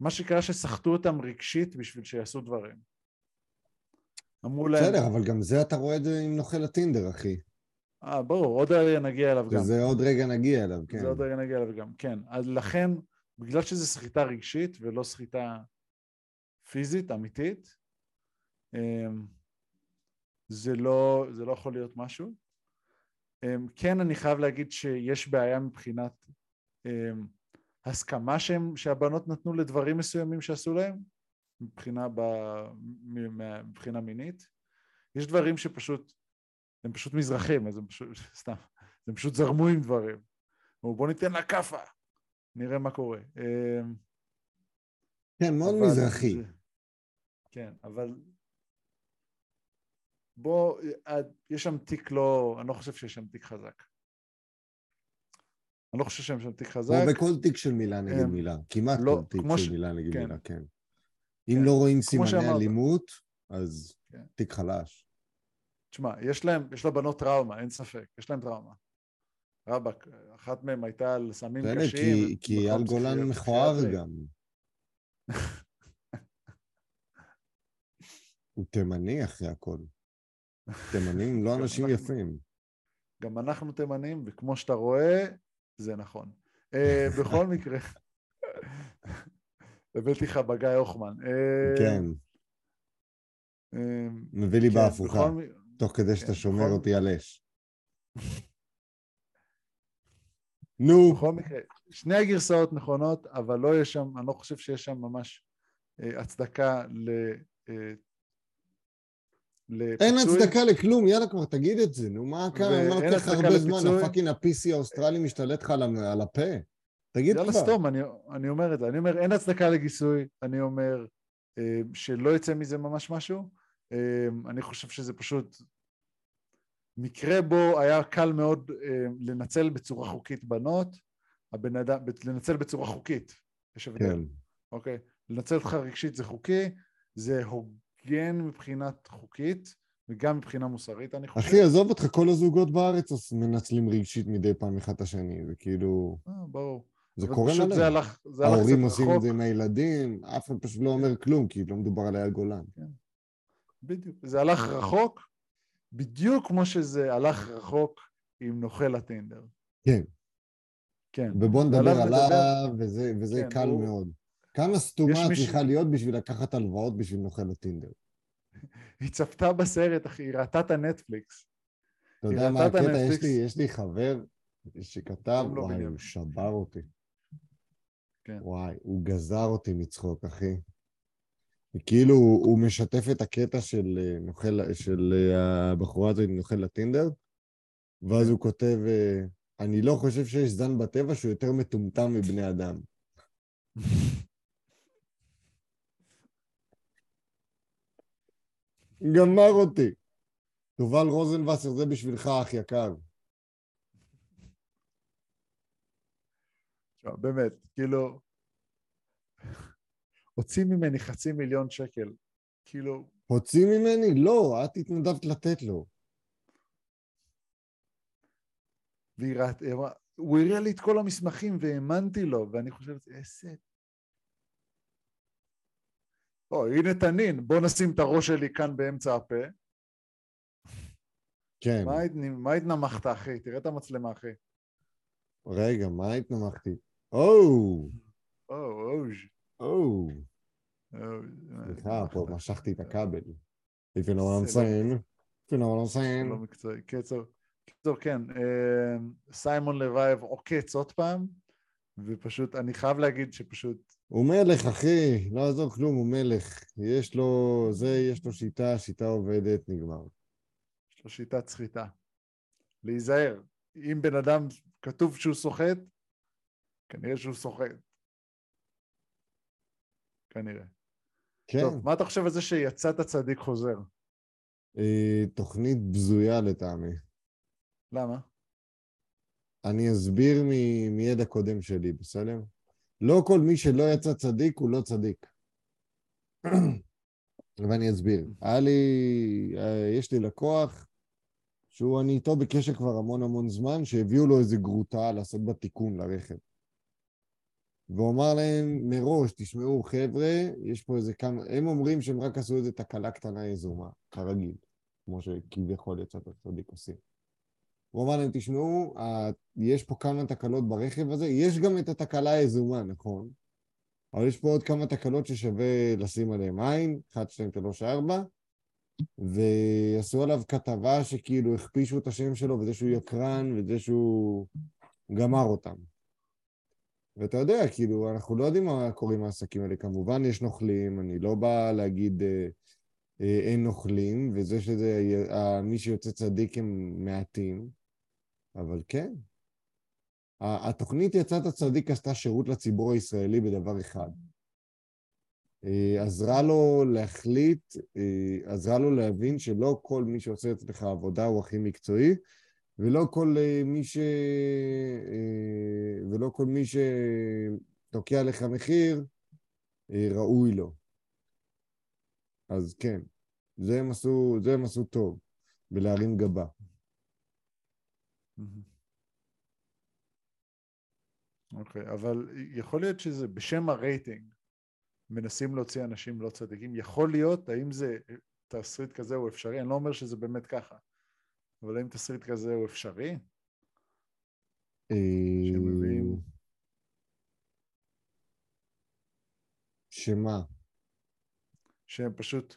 Speaker 2: מה שקרה שסחטו אותם רגשית בשביל שיעשו דברים. אמרו להם...
Speaker 1: בסדר, אבל גם זה אתה רואה את זה עם נוכל הטינדר, אחי.
Speaker 2: אה, ברור, עוד רגע נגיע אליו גם.
Speaker 1: שזה עוד רגע נגיע אליו, כן.
Speaker 2: זה עוד רגע נגיע אליו גם, כן. אז לכן, בגלל שזו סחיטה רגשית ולא סחיטה פיזית, אמיתית, אמ, זה לא, זה לא יכול להיות משהו. אמ, כן, אני חייב להגיד שיש בעיה מבחינת הסכמה שהם, שהבנות נתנו לדברים מסוימים שעשו להם, מבחינה, ב, מבחינה מינית. יש דברים שפשוט, הם פשוט מזרחים, אז הם פשוט, סתם, הם פשוט זרמו עם דברים. אמרו, בוא ניתן לה כאפה, נראה מה קורה. אמ,
Speaker 1: כן, מאוד
Speaker 2: אבל
Speaker 1: מזרחי.
Speaker 2: זה- כן, אבל בוא, אה, יש שם תיק לא, אני לא חושב שיש שם תיק חזק. אני לא חושב שיש שם תיק חזק.
Speaker 1: כמו בכל תיק של מילה נגד
Speaker 2: הם-
Speaker 1: מילה. כמעט
Speaker 2: לא,
Speaker 1: כל תיק של
Speaker 2: ש-
Speaker 1: מילה נגד
Speaker 2: כן.
Speaker 1: מילה, כן. אם
Speaker 2: כן.
Speaker 1: לא רואים סימני. אלימות, אז
Speaker 2: כן.
Speaker 1: תיק חלש.
Speaker 2: תשמע, יש להם, יש לבנות טראומה, אין ספק, יש להם טראומה. רבאק, אחת מהן הייתה על סמים קשים.
Speaker 1: כי- אייל גולן. מכוער גם. הוא תימני אחרי הכל. תימנים לא אנשים יפים.
Speaker 2: גם אנחנו תימנים, וכמו שאתה רואה, זה נכון. אה, בכל מקרה, הבאתי לך בגיא הוחמן. אה,
Speaker 1: כן,
Speaker 2: אה,
Speaker 1: מביא לי
Speaker 2: כן,
Speaker 1: בהפוכה, תוך כדי שאתה שומר אותי על אש. נו,
Speaker 2: בכל מקרה, שני הגרסאות נכונות, אבל לא יש שם, אני לא חושב שיש שם ממש הצדקה ל... אה,
Speaker 1: אין
Speaker 2: לפיצוי.
Speaker 1: הצדקה לכלום, יאללה כבר תגיד את זה, נו מה כאן,
Speaker 2: ואין
Speaker 1: אמרתי לך הרבה זמן,
Speaker 2: לפיצוי.
Speaker 1: הפאקינג ה-PC האוסטרלי משתלט לך על הפה. תגיד
Speaker 2: יאללה,
Speaker 1: כבר.
Speaker 2: סתום, אני, אני אומר את זה. אני אומר, אין הצדקה לגיסוי, אני אומר אה, שלא יצא מזה ממש משהו. אה, אני חושב שזה פשוט מקרה בו היה קל מאוד אה, לנצל בצורה חוקית בנות, הבן אדם, לנצל בצורה חוקית, יש הבדל,
Speaker 1: כן,
Speaker 2: אוקיי? לנצל אותך רגשית זה חוקי, זה הוגן מבחינת חוקית, וגם מבחינה מוסרית, אני חושב.
Speaker 1: אחי, עזוב אותך, כל הזוגות בארץ מנצלים רגשית מדי פעם אחד את השני, זה כאילו,
Speaker 2: אה, ברור.
Speaker 1: זה קורה מלא.
Speaker 2: זה הלך, זה הלך
Speaker 1: ההורים
Speaker 2: קצת
Speaker 1: עושים
Speaker 2: רחוק.
Speaker 1: את זה עם הילדים, אף אחד פשוט לא אומר כלום, כי לא מדובר על אייל גולן.
Speaker 2: בדיוק. זה הלך רחוק, בדיוק כמו שזה הלך רחוק עם נוכל הטינדר.
Speaker 1: כן.
Speaker 2: כן.
Speaker 1: ובוא נדבר עליו, וזה, וזה
Speaker 2: כן,
Speaker 1: קל
Speaker 2: הוא-
Speaker 1: מאוד. כמה סתומה
Speaker 2: יש מישהו-
Speaker 1: צריכה להיות בשביל לקחת הלוואות בשביל נוכל הטינדר?
Speaker 2: היא צפתה בסרט, אחי, היא ראתה את הנטפליקס.
Speaker 1: אתה יודע מה הקטע? יש. לי, יש לי חבר שכתב,
Speaker 2: לו
Speaker 1: וואי. הוא שבר אותי.
Speaker 2: כן.
Speaker 1: וואי, הוא גזר אותי מצחוק, אחי. כאילו, הוא, הוא משתף את הקטע של אה, נוכל, של אה, הבחורה הזאת נוכל לטינדר, ואז
Speaker 2: כן.
Speaker 1: הוא כותב, אה, אני לא חושב שיש זן בטבע שהוא יותר מטומטם מבני אדם. גמר אותי. תובל רוזנבסר, זה בשבילך, אח יקר.
Speaker 2: באמת, כאילו, הוציא ממני חצי מיליון שקל. כאילו,
Speaker 1: הוציא ממני? לא, את התנדבת לתת לו.
Speaker 2: והיא ראתה, אמרה, הוא הראה לי את כל המסמכים והאמנתי לו, ואני חושבת, איזה... או, הנה תנין, בוא נשים את הראש שלי כאן באמצע הפה.
Speaker 1: כן.
Speaker 2: מה הת- מה התנמכת, אחי? תראה את המצלמה, אחי.
Speaker 1: רגע, מה התנמכתי? או,
Speaker 2: או, אוז'.
Speaker 1: או.
Speaker 2: או,
Speaker 1: סליחה, פה. משכתי את הכבל. If you know what I'm
Speaker 2: לא-
Speaker 1: saying. If you know what I'm
Speaker 2: לא
Speaker 1: saying.
Speaker 2: מקצועי. קיצור, קיצור, כן, אה, סיימון לוייב עוקץ עוד פעם, ופשוט, אני חייב להגיד שפשוט,
Speaker 1: הוא מלך, אחי. לא יעזור כלום, הוא מלך. יש לו, זה, יש לו שיטה, השיטה עובדת, נגמר.
Speaker 2: יש לו שיטת סחיטה. להיזהר, אם בן אדם כתוב שהוא סוחט, כנראה שהוא סוחט. כנראה.
Speaker 1: כן.
Speaker 2: טוב, מה אתה חושב על זה שיצאת צדיק חוזר?
Speaker 1: אה, תוכנית בזויה לטעמי.
Speaker 2: למה?
Speaker 1: אני אסביר מ- מידע קודם שלי, בסדר? לא כל מי שלא יצא צדיק הוא לא צדיק. ואני אסביר. היה לי, אה, יש לי לקוח שהוא, אני איתו בקשר כבר המון המון זמן, שהביאו לו איזה גרוטה לעשות בה תיקון לרכב. והוא אמר להם מראש, תשמעו חבר'ה, יש פה איזה כמה, הם אומרים שהם רק עשו איזה תקלה קטנה יזומה, כרגיל, כמו שכביכול יצאת צדיק עושים. הוא אמר להם, תשמעו, ה- יש פה כמה תקלות ברכב הזה, יש גם את התקלה היזומה, נכון? אבל יש פה עוד כמה תקלות ששווה לשים עליהן עין, 1, 2, 3, 4, ועשו עליו כתבה שכאילו הכפישו את השם שלו, וזה שהוא יקרן, וזה שהוא גמר אותם. ואתה יודע, כאילו, אנחנו לא יודעים מה קורה עם העסקים האלה. כמובן, יש נוכלים, אני לא בא להגיד אה, אה, אין נוכלים, וזה שזה, אה, מי שיוצא צדיק הם מעטים, אבל כן. התוכנית יצאת צדיק עשתה שירות לציבור הישראלי בדבר אחד. אה, עזרה לו להחליט, אה, עזרה לו להבין שלא כל מי שעושה אצלך עבודה הוא הכי מקצועי, ולא כל אה, מי ש... ולא כל מי שתוקע לך מחיר ראוי לו. אז כן, זה הם עשו, זה הם עשו טוב, בלהרים גבה.
Speaker 2: אוקיי, okay, אבל יכול להיות שזה בשם הרייטינג, מנסים להוציא אנשים לא צדיקים. יכול להיות, האם זה תסריט כזה הוא אפשרי? אני לא אומר שזה באמת ככה, אבל האם תסריט כזה הוא אפשרי? שמביאים...
Speaker 1: שמה?
Speaker 2: שהם פשוט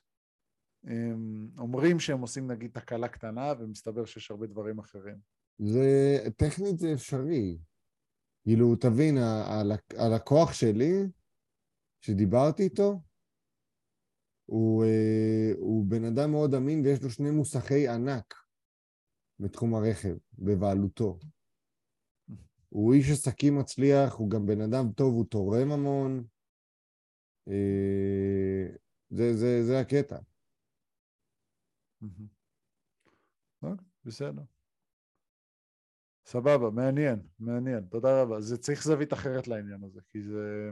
Speaker 2: אומרים שהם עושים נגיד תקלה קטנה ומסתבר שיש הרבה דברים אחרים.
Speaker 1: זה, טכנית זה אפשרי. כאילו, תבין, הלקוח שלי, שדיברתי איתו, הוא, אה, הוא בן אדם מאוד אמין ויש לו שני מוסכי ענק בתחום הרכב, בבעלותו. הוא איש עסקים מצליח, הוא גם בן אדם טוב, הוא תורם המון. אה, זה, זה, זה הקטע.
Speaker 2: אוקיי, בסדר. סבבה, מעניין, מעניין, תודה רבה. זה צריך זווית אחרת לעניין הזה, כי זה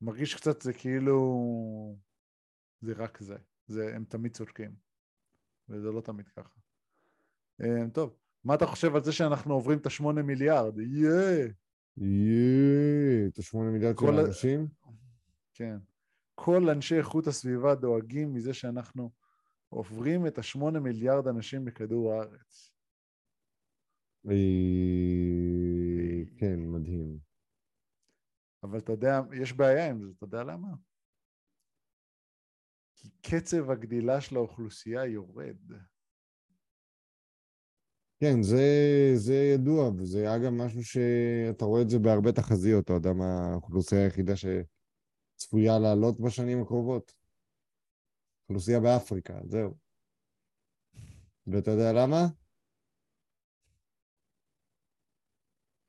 Speaker 2: מרגיש קצת, זה כאילו... זה רק זה. זה, הם תמיד צודקים, וזה לא תמיד ככה. אה, טוב, מה אתה חושב על זה שאנחנו עוברים את השמונה מיליארד? יאה!
Speaker 1: יאה! את השמונה מיליארד של האנשים?
Speaker 2: כן. כל אנשי איכות הסביבה דואגים מזה שאנחנו עוברים את השמונה מיליארד אנשים בכדור הארץ.
Speaker 1: כן, מדהים.
Speaker 2: אבל אתה יודע, יש בעיה עם זה, אתה יודע למה? כי קצב הגדילה של האוכלוסייה יורד.
Speaker 1: כן, זה, זה ידוע, וזה אגב משהו שאתה רואה את זה בהרבה תחזיות, אתה יודע מה האוכלוסייה היחידה שצפויה לעלות בשנים הקרובות? אוכלוסייה באפריקה, זהו. ואתה יודע למה?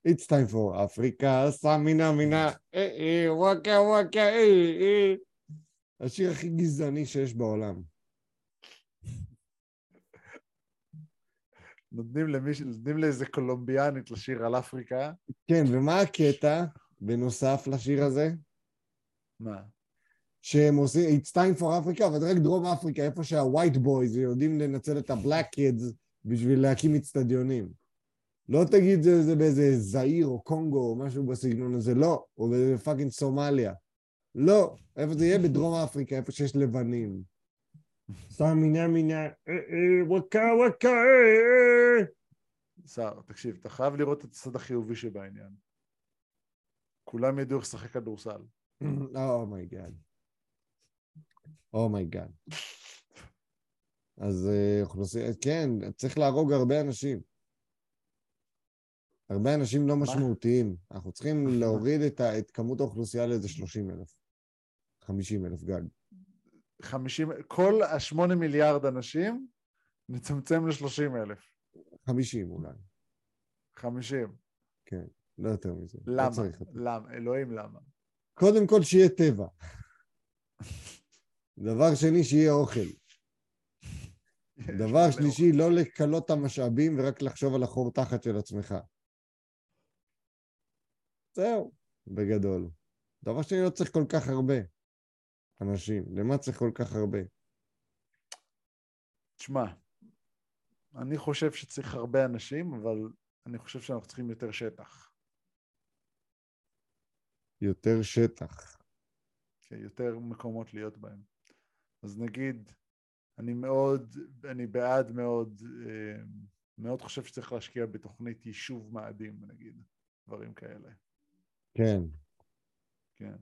Speaker 1: It's time for Africa, סמינה מינה, אה אה, וואקה וואקה, אה אה. השיר הכי גזעני שיש בעולם.
Speaker 2: נותנים למישהו, נותנים לאיזה קולומביאנית לשיר על אפריקה.
Speaker 1: כן, ומה הקטע בנוסף לשיר הזה?
Speaker 2: מה?
Speaker 1: שהם עושים, It's time for Africa, אבל רק דרום אפריקה, איפה שהווייט בויז יודעים לנצל את הבלק קידס בשביל להקים אצטדיונים. לא תגיד זה, זה באיזה זאיר או קונגו או משהו בסגנון הזה, לא, או באיזה fucking סומליה. לא, איפה זה יהיה? בדרום אפריקה, איפה שיש לבנים. סמינה מינה, אה, אה, וואקה וואקה, אה,
Speaker 2: סער, תקשיב, אתה חייב לראות את הצד החיובי שבעניין. כולם ידעו איך לשחק כדורסל.
Speaker 1: אומייגאד. Oh my God. אז אוכלוסייה, כן, צריך להרוג הרבה אנשים. הרבה אנשים לא משמעותיים. אנחנו צריכים להוריד את, ה, את כמות האוכלוסייה לאיזה 30 אלף. 50 אלף גג.
Speaker 2: 50, כל השמונה מיליארד אנשים, נצמצם ל-30 אלף.
Speaker 1: 50 אולי.
Speaker 2: 50.
Speaker 1: כן, לא יותר מזה.
Speaker 2: לא למה? לא למה? אלוהים למה?
Speaker 1: קודם כל שיהיה טבע. דבר שני, שיהיה אוכל. דבר שלישי, לא לקלות את המשאבים ורק לחשוב על החור תחת של עצמך. זהו, בגדול. דבר שני, לא צריך כל כך הרבה אנשים. למה צריך כל כך הרבה?
Speaker 2: תשמע, אני חושב שצריך הרבה אנשים, אבל אני חושב שאנחנו צריכים יותר שטח.
Speaker 1: יותר שטח.
Speaker 2: כן, יותר מקומות להיות בהם. אז נגיד, אני מאוד, אני בעד מאוד, אה, מאוד חושב שצריך להשקיע בתוכנית יישוב מאדים, נגיד, דברים כאלה.
Speaker 1: כן.
Speaker 2: כן.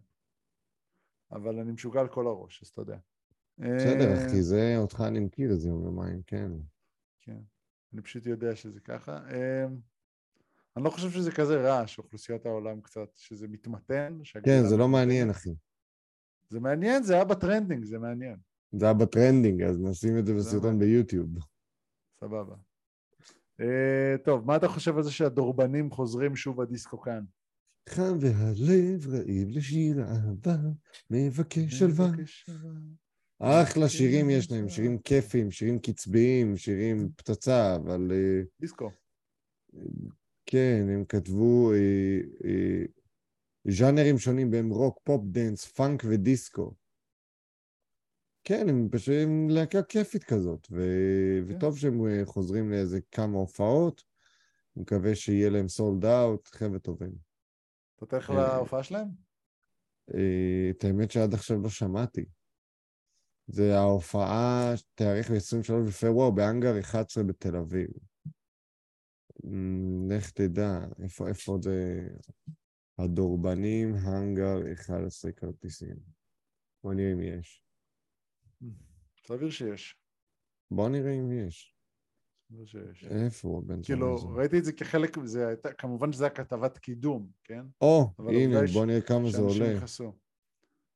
Speaker 2: אבל אני משוגע על כל הראש, אז אתה יודע.
Speaker 1: בסדר, אה, אחי, זה, אותך אני מכיר איזה יום יומיים, כן.
Speaker 2: כן, אני פשוט יודע שזה ככה. אה, אני לא חושב שזה כזה רע שאוכלוסיית העולם קצת, שזה מתמתן.
Speaker 1: כן, זה לא מעניין, אחי.
Speaker 2: זה מעניין, זה היה בטרנדינג, זה מעניין.
Speaker 1: זה היה בטרנדינג, אז נשים את זה בסרטון ביוטיוב.
Speaker 2: סבבה. Uh, טוב, מה אתה חושב על זה שהדורבנים חוזרים שוב הדיסקו כאן?
Speaker 1: חם והלב רעיב לשיר אהבה, מבקש שלווה. אחלה שירים יש להם, שירים כיפים, שירים קצביים, שירים פצצה, אבל אה,
Speaker 2: דיסקו.
Speaker 1: כן, הם כתבו אה, אה, ז'אנרים שונים בהם רוק, פופ, דנס, פאנק ודיסקו. כן, הם פשוט הם להקה כיפית כזאת, ו...
Speaker 2: כן.
Speaker 1: וטוב שהם חוזרים לאיזה כמה הופעות. אני מקווה שיהיה להם sold out, חבר'ה טובים.
Speaker 2: אתה תלך
Speaker 1: אה,
Speaker 2: להופעה שלהם?
Speaker 1: אה, את האמת שעד עכשיו לא שמעתי. זה ההופעה שתארך ב-23 בפברואר באנגר 11 בתל אביב. אמ, לך תדע, איפה, איפה זה... הדורבנים, האנגר 11 כרטיסים. בוא נראה אם יש.
Speaker 2: סביר שיש.
Speaker 1: בוא נראה אם יש.
Speaker 2: שיש.
Speaker 1: איפה הוא הבן
Speaker 2: כאילו,
Speaker 1: הזה?
Speaker 2: ראיתי את זה כחלק, זה הייתה, כמובן שזה היה כתבת קידום, כן?
Speaker 1: או, הנה, בוא נראה כמה זה עולה.
Speaker 2: נכנסו.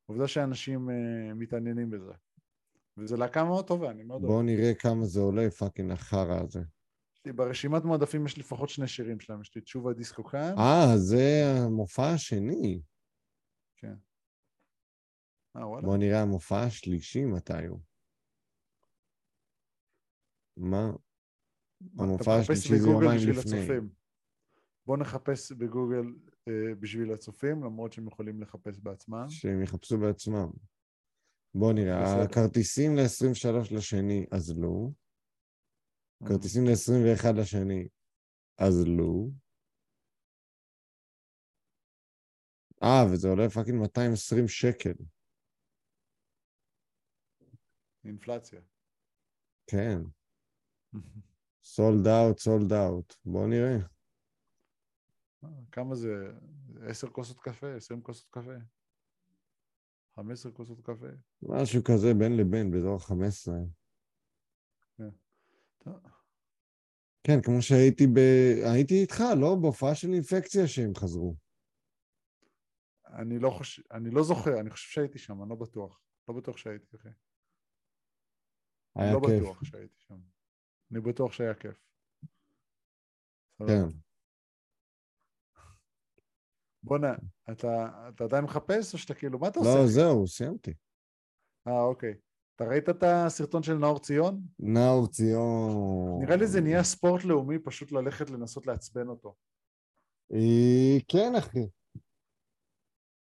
Speaker 2: עובדה שאנשים אה, מתעניינים בזה. וזו להקה מאוד טובה, אני מאוד אוהב.
Speaker 1: בוא נראה כמה זה עולה, פאקינג החרא הזה.
Speaker 2: ברשימת מועדפים יש לפחות שני שירים שלהם, יש לי תשובה דיסקו כאן.
Speaker 1: אה, זה המופע השני.
Speaker 2: כן. אה, וואלה.
Speaker 1: בוא נראה המופע השלישי מתי הוא. מה? המופע השלישי זה יומיים לפני.
Speaker 2: הצופים. בוא נחפש בגוגל אה, בשביל הצופים, למרות שהם יכולים לחפש בעצמם.
Speaker 1: שהם יחפשו בעצמם. בוא נראה. הכרטיסים ל-23 לשני אזלו,
Speaker 2: אה,
Speaker 1: כרטיסים ל-21 לשני אזלו. אה, וזה עולה פאקינג 220 שקל.
Speaker 2: אינפלציה.
Speaker 1: כן. סולד אאוט, סולד אאוט. בוא נראה.
Speaker 2: אה, כמה זה? עשר כוסות קפה? עשרים כוסות קפה? חמש עשרה כוסות קפה?
Speaker 1: משהו כזה בין לבין, באזור ה-15.
Speaker 2: טוב.
Speaker 1: כן, כמו שהייתי ב... הייתי איתך, לא? בהופעה של אינפקציה שהם חזרו.
Speaker 2: אני לא חושב, אני לא זוכר, אני חושב שהייתי שם, אני לא בטוח. לא בטוח שהייתי, אחי.
Speaker 1: היה
Speaker 2: לא
Speaker 1: כיף.
Speaker 2: בטוח שהייתי שם. אני בטוח שהיה כיף.
Speaker 1: כן.
Speaker 2: בואנה, אתה, אתה עדיין מחפש או שאתה כאילו, מה אתה עושה?
Speaker 1: לא, זהו, סיימתי.
Speaker 2: אה, אוקיי. אתה ראית את הסרטון של נאור ציון?
Speaker 1: נאור ציון.
Speaker 2: נראה לי זה נהיה ספורט לאומי פשוט ללכת לנסות לעצבן אותו.
Speaker 1: אה, כן, אחי.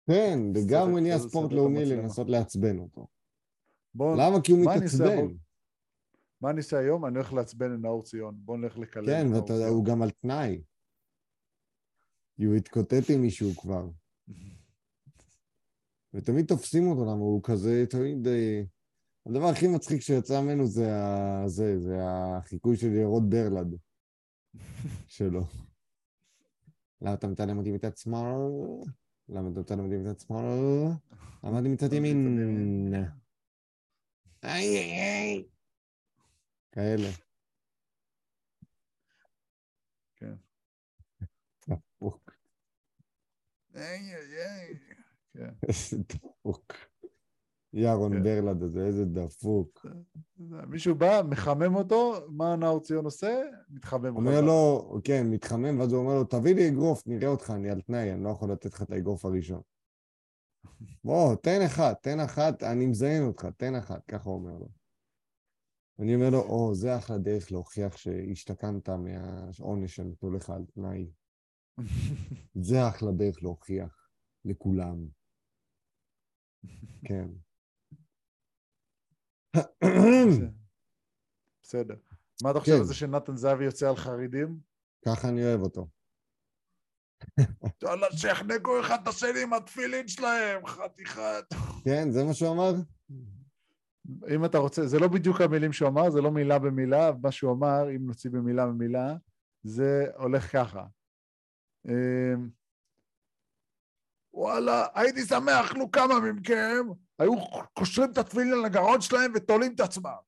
Speaker 1: כן, לגמרי נהיה
Speaker 2: סרט-
Speaker 1: ספורט לאומי. לנסות לעצבן אותו.
Speaker 2: בוא,
Speaker 1: למה? כי הוא מתעצבן.
Speaker 2: מה אני אעשה היום? אני הולך לעצבן את נאור ציון. בוא נלך לקלל
Speaker 1: כן, ואתה-
Speaker 2: ציון.
Speaker 1: הוא גם על תנאי. הוא התקוטט עם מישהו כבר. ותמיד תופסים אותו, למה הוא כזה, תמיד... אה, הדבר הכי מצחיק שיצא ממנו זה, ה... זה, זה החיקוי של ירוד ברלד שלו. למה אתה מצלם אותי מצד שמאל? למה אתה מצלם אותי מצד שמאל? למה אני מצד ימין? איי איי איי. כאלה.
Speaker 2: כן.
Speaker 1: דפוק.
Speaker 2: איי, איי, איי. כן.
Speaker 1: איזה דפוק. ירון
Speaker 2: כן.
Speaker 1: ברלד הזה, איזה דפוק.
Speaker 2: מישהו בא, מחמם אותו, מה נאור ציון עושה? מתחמם.
Speaker 1: אומר. לו, כן, מתחמם, ואז הוא אומר לו, תביא לי אגרוף, נראה אותך, אני על תנאי, אני לא יכול לתת לך את האגרוף הראשון. בוא, תן אחת, תן אחת, אני מזיין אותך, תן אחת, ככה הוא אומר לו. אני אומר לו, או, זה אחלה דרך להוכיח שהשתקנת מהעונש שנתנו לך על תנאי. זה אחלה דרך להוכיח לכולם. כן.
Speaker 2: בסדר. מה אתה חושב
Speaker 1: כן.
Speaker 2: על זה שנתן זהבי יוצא על חרדים?
Speaker 1: ככה אני אוהב אותו.
Speaker 2: יאללה, שיחנקו אחד את השני עם התפילין שלהם, חתיכת.
Speaker 1: כן, זה מה שהוא אמר?
Speaker 2: אם אתה רוצה, זה לא בדיוק המילים שהוא אמר, זה לא מילה במילה, מה שהוא אמר, אם נוציא במילה במילה, זה הולך ככה. אמ, וואלה, הייתי שמח לו כמה מכם היו קושרים את התפילין לגרון שלהם ותולים את עצמם.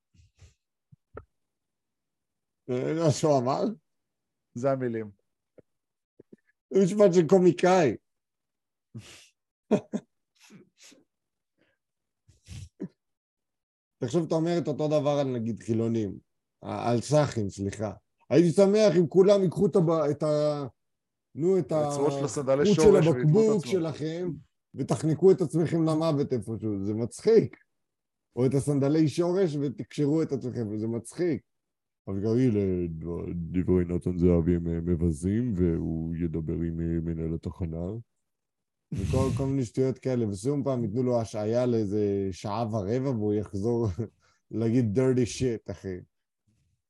Speaker 1: זה מה שהוא אמר?
Speaker 2: זה המילים.
Speaker 1: זה משפט של קומיקאי. תחשוב, אתה אומר את אותו דבר על נגיד חילונים, על סאחים, סליחה. הייתי שמח אם כולם ייקחו את, הב... את, ה... תנו את החוט של הבקבוק. שלכם ותחנקו את עצמכם למוות איפשהו, זה מצחיק. או את הסנדלי שורש ותקשרו את עצמכם, וזה מצחיק. אבל כרגיל, דברי נתן זהבי הם מבזים, והוא ידבר עם אה, מנהל התחנה. וכל כל מיני שטויות כאלה, ושום פעם ייתנו לו השעיה לאיזה שעה ורבע, והוא יחזור להגיד dirty shit, אחי.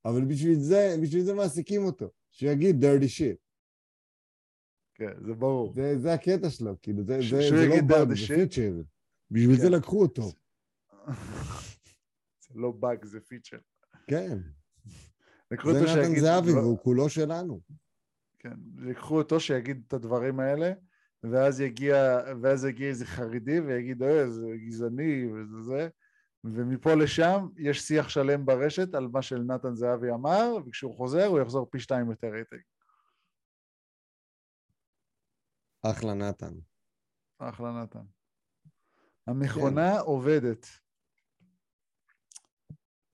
Speaker 1: אבל בשביל זה, בשביל זה מעסיקים אותו, שיגיד dirty shit.
Speaker 2: כן, זה ברור.
Speaker 1: זה, זה הקטע שלו, כאילו, זה,
Speaker 2: ש-
Speaker 1: זה, זה לא באג, זה? פיצ'ר. בשביל זה
Speaker 2: כן.
Speaker 1: לקחו אותו,
Speaker 2: זה לא באג, זה פיצ'ר.
Speaker 1: כן.
Speaker 2: לקחו
Speaker 1: זה נתן. זהבי, והוא כולו שלנו.
Speaker 2: כן, לקחו אותו שיגיד את הדברים האלה, ואז יגיע, ואז יגיע איזה חרדי ויגיד, אה, זה גזעני וזה זה, ומפה לשם יש שיח שלם ברשת על מה שנתן זהבי אמר, וכשהוא חוזר הוא יחזור פי שתיים יותר רייטינג.
Speaker 1: אחלה נתן.
Speaker 2: אחלה נתן. המכונה עובדת.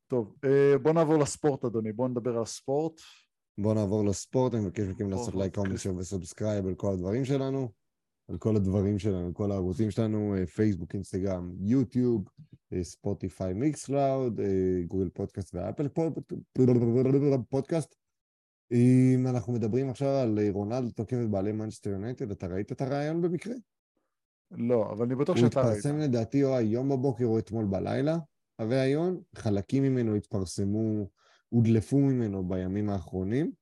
Speaker 2: טוב, אה, בוא נעבור לספורט, אדוני. בוא נדבר על הספורט.
Speaker 1: בואו נעבור לספורט, אני מבקש מכם לעשות
Speaker 2: אוקיי,
Speaker 1: לייק, comment,
Speaker 2: קריס.
Speaker 1: share ו subscribe על כל הדברים שלנו, על כל הדברים שלנו, על כל הערוצים שלנו, אה, פייסבוק, אינסטגרם, יוטיוב, אה, ספוטיפיי, מיקס קלאוד, אה, גוגל פודקאסט ואפל פוד- פודקאסט. אם אנחנו מדברים עכשיו על רונלדו תוקף את בעלי מנצ'סטר יונייטד, אתה ראית את הראיון במקרה?
Speaker 2: לא, אבל אני בטוח
Speaker 1: הוא
Speaker 2: שאתה ראית.
Speaker 1: התפרסם לדעתי או היום בבוקר או אתמול בלילה, הראיון, חלקים ממנו התפרסמו, הודלפו ממנו בימים האחרונים.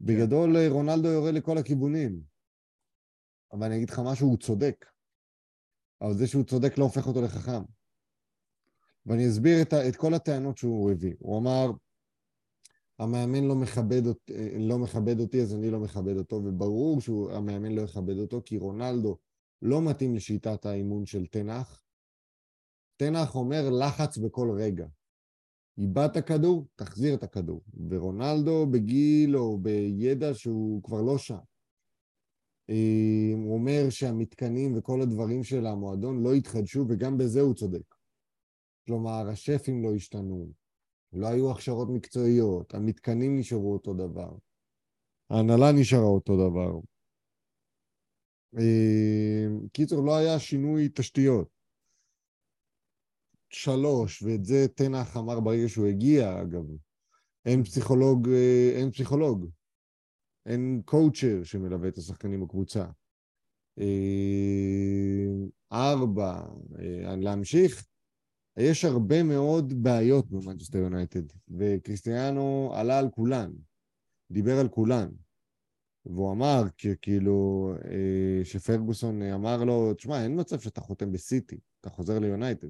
Speaker 1: בגדול אה, רונלדו יורה לכל הכיוונים. אבל אני אגיד לך משהו, הוא צודק. אבל זה שהוא צודק לא הופך אותו לחכם. ואני אסביר את, ה- את כל הטענות שהוא הביא. הוא אמר, המאמן לא מכבד, אות, אה, לא מכבד אותי, אז אני לא מכבד אותו, וברור שהמאמן לא יכבד אותו, כי רונלדו לא מתאים לשיטת האימון של תנח. תנח אומר לחץ בכל רגע. איבדת כדור, תחזיר את הכדור. ורונלדו בגיל או בידע שהוא כבר לא שם. אה, הוא אומר שהמתקנים וכל הדברים של המועדון לא התחדשו, וגם בזה הוא צודק. כלומר, השפים לא השתנו, לא היו הכשרות מקצועיות, המתקנים נשארו אותו דבר, ההנהלה נשארה אותו דבר. אה, קיצור, לא היה שינוי תשתיות. שלוש, ואת זה תנח אמר ברגע שהוא הגיע, אגב. אין פסיכולוג, אה, אין פסיכולוג. אין coacher שמלווה את השחקנים בקבוצה. אה, ארבע, אה, להמשיך. יש הרבה מאוד בעיות במנצ'סטר יונייטד, וקריסטיאנו עלה על כולן, דיבר על כולן. והוא אמר, כאילו, אה, שפרגוסון אמר לו, תשמע, אין מצב שאתה חותם בסיטי, אתה חוזר ליונייטד.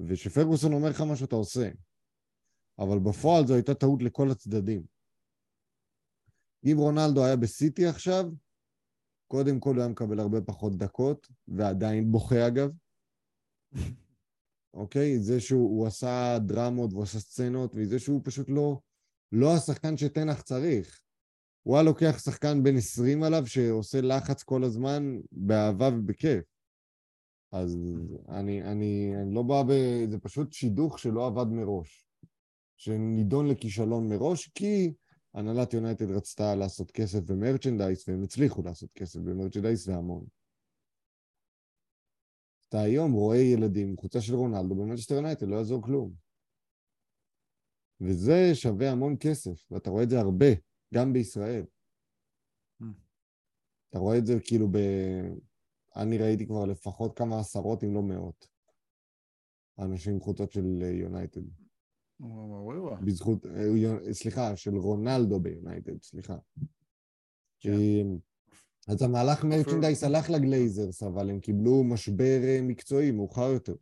Speaker 1: ושפרגוסון אומר לך מה שאתה עושה. אבל בפועל זו הייתה טעות לכל הצדדים. אם רונלדו היה בסיטי עכשיו, קודם כל הוא היה מקבל הרבה פחות דקות, ועדיין בוכה אגב. אוקיי? זה שהוא הוא עשה דרמות והוא עשה סצנות, וזה שהוא פשוט לא, לא השחקן שתנח צריך. הוא היה לוקח שחקן בן 20 עליו שעושה לחץ כל הזמן באהבה ובכיף. אז אני, אני, אני לא בא ב... זה פשוט שידוך שלא עבד מראש. שנידון לכישלון מראש, כי הנהלת יונייטד רצתה לעשות כסף במרצ'נדייז, והם הצליחו לעשות כסף במרצ'נדייז והמון. אתה היום רואה ילדים, קבוצה של רונלדו במנצ'סטר יונייטד, לא יעזור כלום. וזה שווה המון כסף, ואתה רואה את זה הרבה, גם בישראל.
Speaker 2: Mm.
Speaker 1: אתה רואה את זה כאילו ב... אני ראיתי כבר לפחות כמה עשרות, אם לא מאות, אנשים עם חולצות של יונייטד. בזכות, אה, סליחה, של רונלדו ביונייטד, סליחה.
Speaker 2: כן.
Speaker 1: אמ, אז המהלך merchandise הלך לגלייזרס, אבל הם קיבלו משבר אה, מקצועי מאוחר יותר.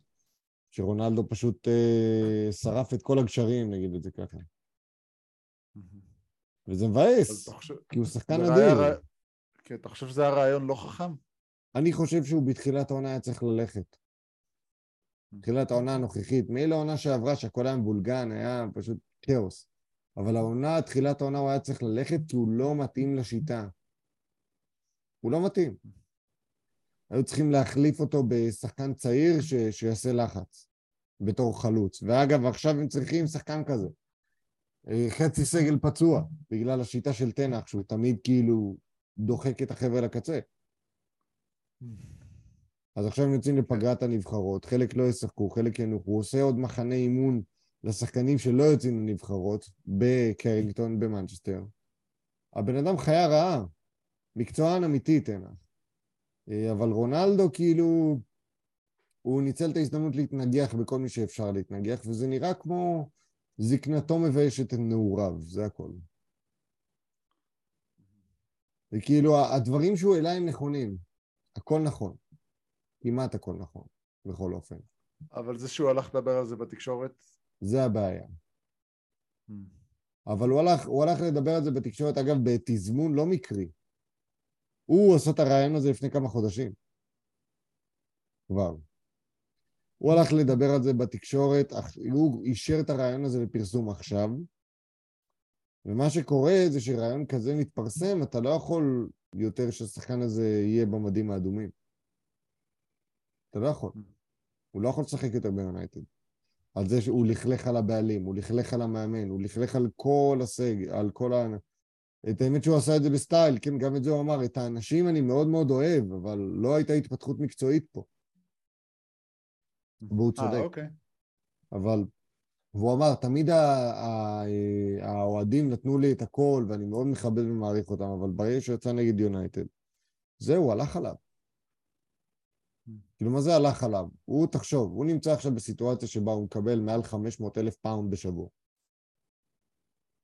Speaker 1: שרונלדו פשוט אה, שרף את כל הגשרים, נגיד את זה ככה. וזה מבאס. כי הוא שחקן אדיר.
Speaker 2: רע- כן, אתה חושב שזה היה רעיון לא חכם?
Speaker 1: אני חושב שהוא בתחילת העונה היה צריך ללכת. בתחילת העונה הנוכחית. מילא העונה שעברה, שהכל היה מבולגן, היה פשוט כאוס. אבל העונה, תחילת העונה הוא היה צריך ללכת כי הוא לא מתאים לשיטה. הוא לא מתאים. היו צריכים להחליף אותו בשחקן צעיר ש... שיעשה לחץ בתור חלוץ. ואגב, עכשיו הם צריכים שחקן כזה. אה, חצי סגל פצוע, בגלל השיטה של תנח, שהוא תמיד כאילו דוחק את החבר'ה לקצה. אז עכשיו הם יוצאים לפגרת הנבחרות, חלק לא ישחקו, חלק ינוחו, הוא עושה עוד מחנה אימון לשחקנים שלא יוצאים לנבחרות בקרינגטון במנצ'סטר. הבן אדם חיה רעה, מקצוען אמיתי תנח. אה, אבל רונלדו כאילו, הוא ניצל את ההזדמנות להתנגח בכל מי שאפשר להתנגח, וזה נראה כמו זקנתו מביישת את נעוריו, זה הכל. וכאילו, הדברים שהוא העלה הם נכונים. הכל נכון. כמעט הכל נכון, בכל אופן.
Speaker 2: אבל זה שהוא הלך לדבר על זה בתקשורת?
Speaker 1: זה הבעיה. Hmm. אבל הוא הלך, הוא הלך לדבר על זה בתקשורת, אגב, בתזמון לא מקרי. הוא עשה את הרעיון הזה לפני כמה חודשים. כבר. הוא הלך לדבר על זה בתקשורת, הוא אישר את הראיון הזה לפרסום עכשיו, ומה שקורה זה שראיון כזה מתפרסם, אתה לא יכול יותר שהשחקן הזה יהיה במדים האדומים. אתה לא יכול. הוא לא יכול לשחק יותר ביונייטד. על זה שהוא לכלך על הבעלים, הוא לכלך על המאמן, הוא לכלך על כל הסג, על כל ה... את האמת שהוא עשה את זה בסטייל, כן, גם את זה הוא אמר, את האנשים אני מאוד מאוד אוהב, אבל לא הייתה התפתחות מקצועית פה. והוא אה, צודק. אה, אוקיי. אבל, והוא אמר, תמיד האוהדים נתנו לי את הכל, ואני מאוד מכבד ומעריך אותם, אבל ברגע שהוא יצא נגד יונייטד, זהו, הלך עליו. כאילו, מה זה הלך עליו? הוא, תחשוב, הוא נמצא עכשיו בסיטואציה שבה הוא מקבל מעל 500 אלף פאונד בשבוע.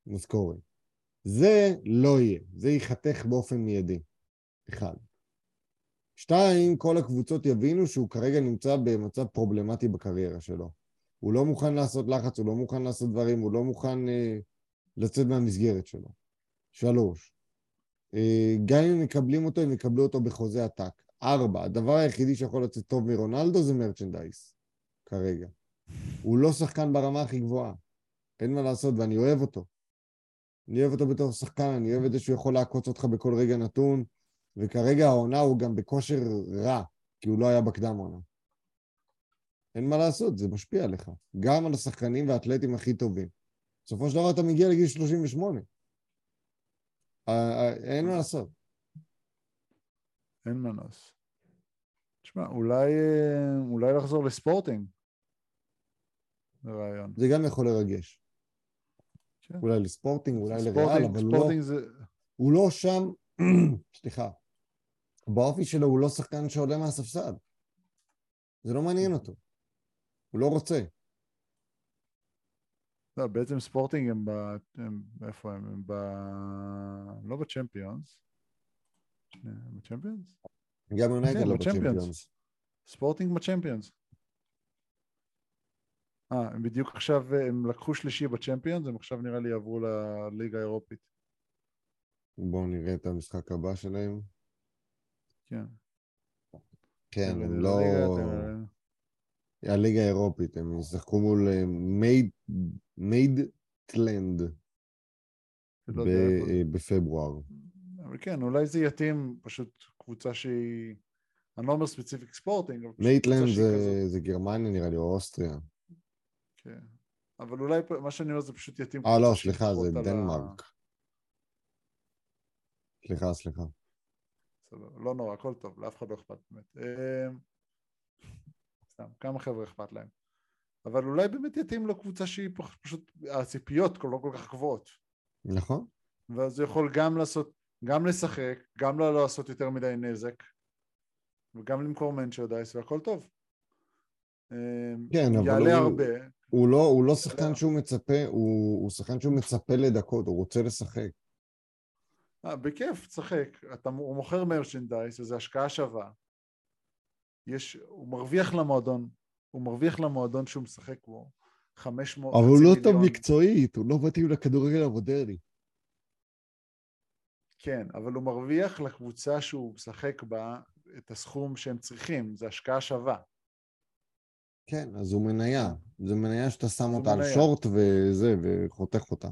Speaker 1: משכורת. זה לא יהיה, זה ייחתך באופן מיידי. אחד. שתיים, כל הקבוצות יבינו שהוא כרגע נמצא במצב פרובלמטי בקריירה שלו. הוא לא מוכן לעשות לחץ, הוא לא מוכן לעשות דברים, הוא לא מוכן אה, לצאת מהמסגרת שלו. שלוש, אה, גם אם מקבלים אותו, הם יקבלו אותו בחוזה עתק. ארבע, הדבר היחידי שיכול לצאת טוב מרונלדו זה מרצ'נדייס, כרגע. הוא לא שחקן ברמה הכי גבוהה. אין מה לעשות, ואני אוהב אותו. אני אוהב אותו בתור שחקן, אני אוהב את זה שהוא יכול לעקוץ אותך בכל רגע נתון, וכרגע העונה הוא גם בכושר רע, כי הוא לא היה בקדם עונה. אין מה לעשות, זה משפיע עליך. גם על השחקנים והאתלטים הכי טובים. בסופו של דבר אתה מגיע לגיל 38. אה, אה, אין מה לעשות.
Speaker 2: אין מנוס. תשמע, אולי, אולי לחזור לספורטינג. זה רעיון.
Speaker 1: זה גם יכול לרגש. כן. אולי לספורטינג, אולי לריאל, אבל הוא לא... זה... הוא לא שם, סליחה, באופי שלו הוא לא שחקן שעולה מהספסל. זה לא מעניין אותו. הוא לא רוצה.
Speaker 2: לא, בעצם ספורטינג הם ב... הם... איפה הם? הם ב... לא בצ'מפיונס. בצ'מפיונס?
Speaker 1: גם יונייטד כן, לא בצ'מפיונס.
Speaker 2: ספורטינג בצ'מפיונס. אה, הם בדיוק עכשיו, הם לקחו שלישי בצ'מפיונס, הם עכשיו נראה לי יעברו לליגה האירופית.
Speaker 1: בואו נראה את המשחק הבא שלהם.
Speaker 2: כן.
Speaker 1: כן, הם לא... הליגה האירופית, הם ישחקו מול אה, מידטיילנד אה, בפברואר.
Speaker 2: אבל כן, אולי זה יתאים פשוט קבוצה שהיא... אני לא אומר specific ספורטינג, אבל
Speaker 1: מידטיילנד זה, זה גרמניה נראה לי, או אוסטריה.
Speaker 2: כן. אבל אולי מה שאני אומר זה פשוט יתאים...
Speaker 1: אה, לא, סליחה, זה דנמרק. ה... סליחה, סליחה.
Speaker 2: לא נורא, הכל טוב, לאף אחד לא אכפת באמת. אמ, סתם, כמה חבר'ה אכפת להם. אבל אולי באמת יתאים לו קבוצה שהיא פשוט, הציפיות לא כל כך גבוהות.
Speaker 1: נכון.
Speaker 2: ואז הוא יכול גם לעשות גם לשחק, גם לא לעשות יותר מדי נזק, וגם למכור מנצ'רדייס והכל טוב.
Speaker 1: אמ, כן, אבל יעלה הוא, הרבה. הוא לא, הוא לא שחקן שהוא מצפה, הוא, הוא שחקן שהוא מצפה לדקות, הוא רוצה לשחק.
Speaker 2: אה, בכיף, תשחק. אתה, הוא מוכר מרצ'נדייס, זו השקעה שווה. יש, הוא מרוויח למועדון, הוא מרוויח למועדון שהוא משחק בו 500...
Speaker 1: אבל הוא לא טוב מקצועית, הוא לא מתאים לכדורגל המודרני.
Speaker 2: כן, אבל הוא מרוויח לקבוצה שהוא משחק בה את הסכום שהם צריכים, זה השקעה שווה.
Speaker 1: כן, אז הוא מניה. זה מניה שאתה שם אותה מניה. על שורט וזה, וחותך אותה.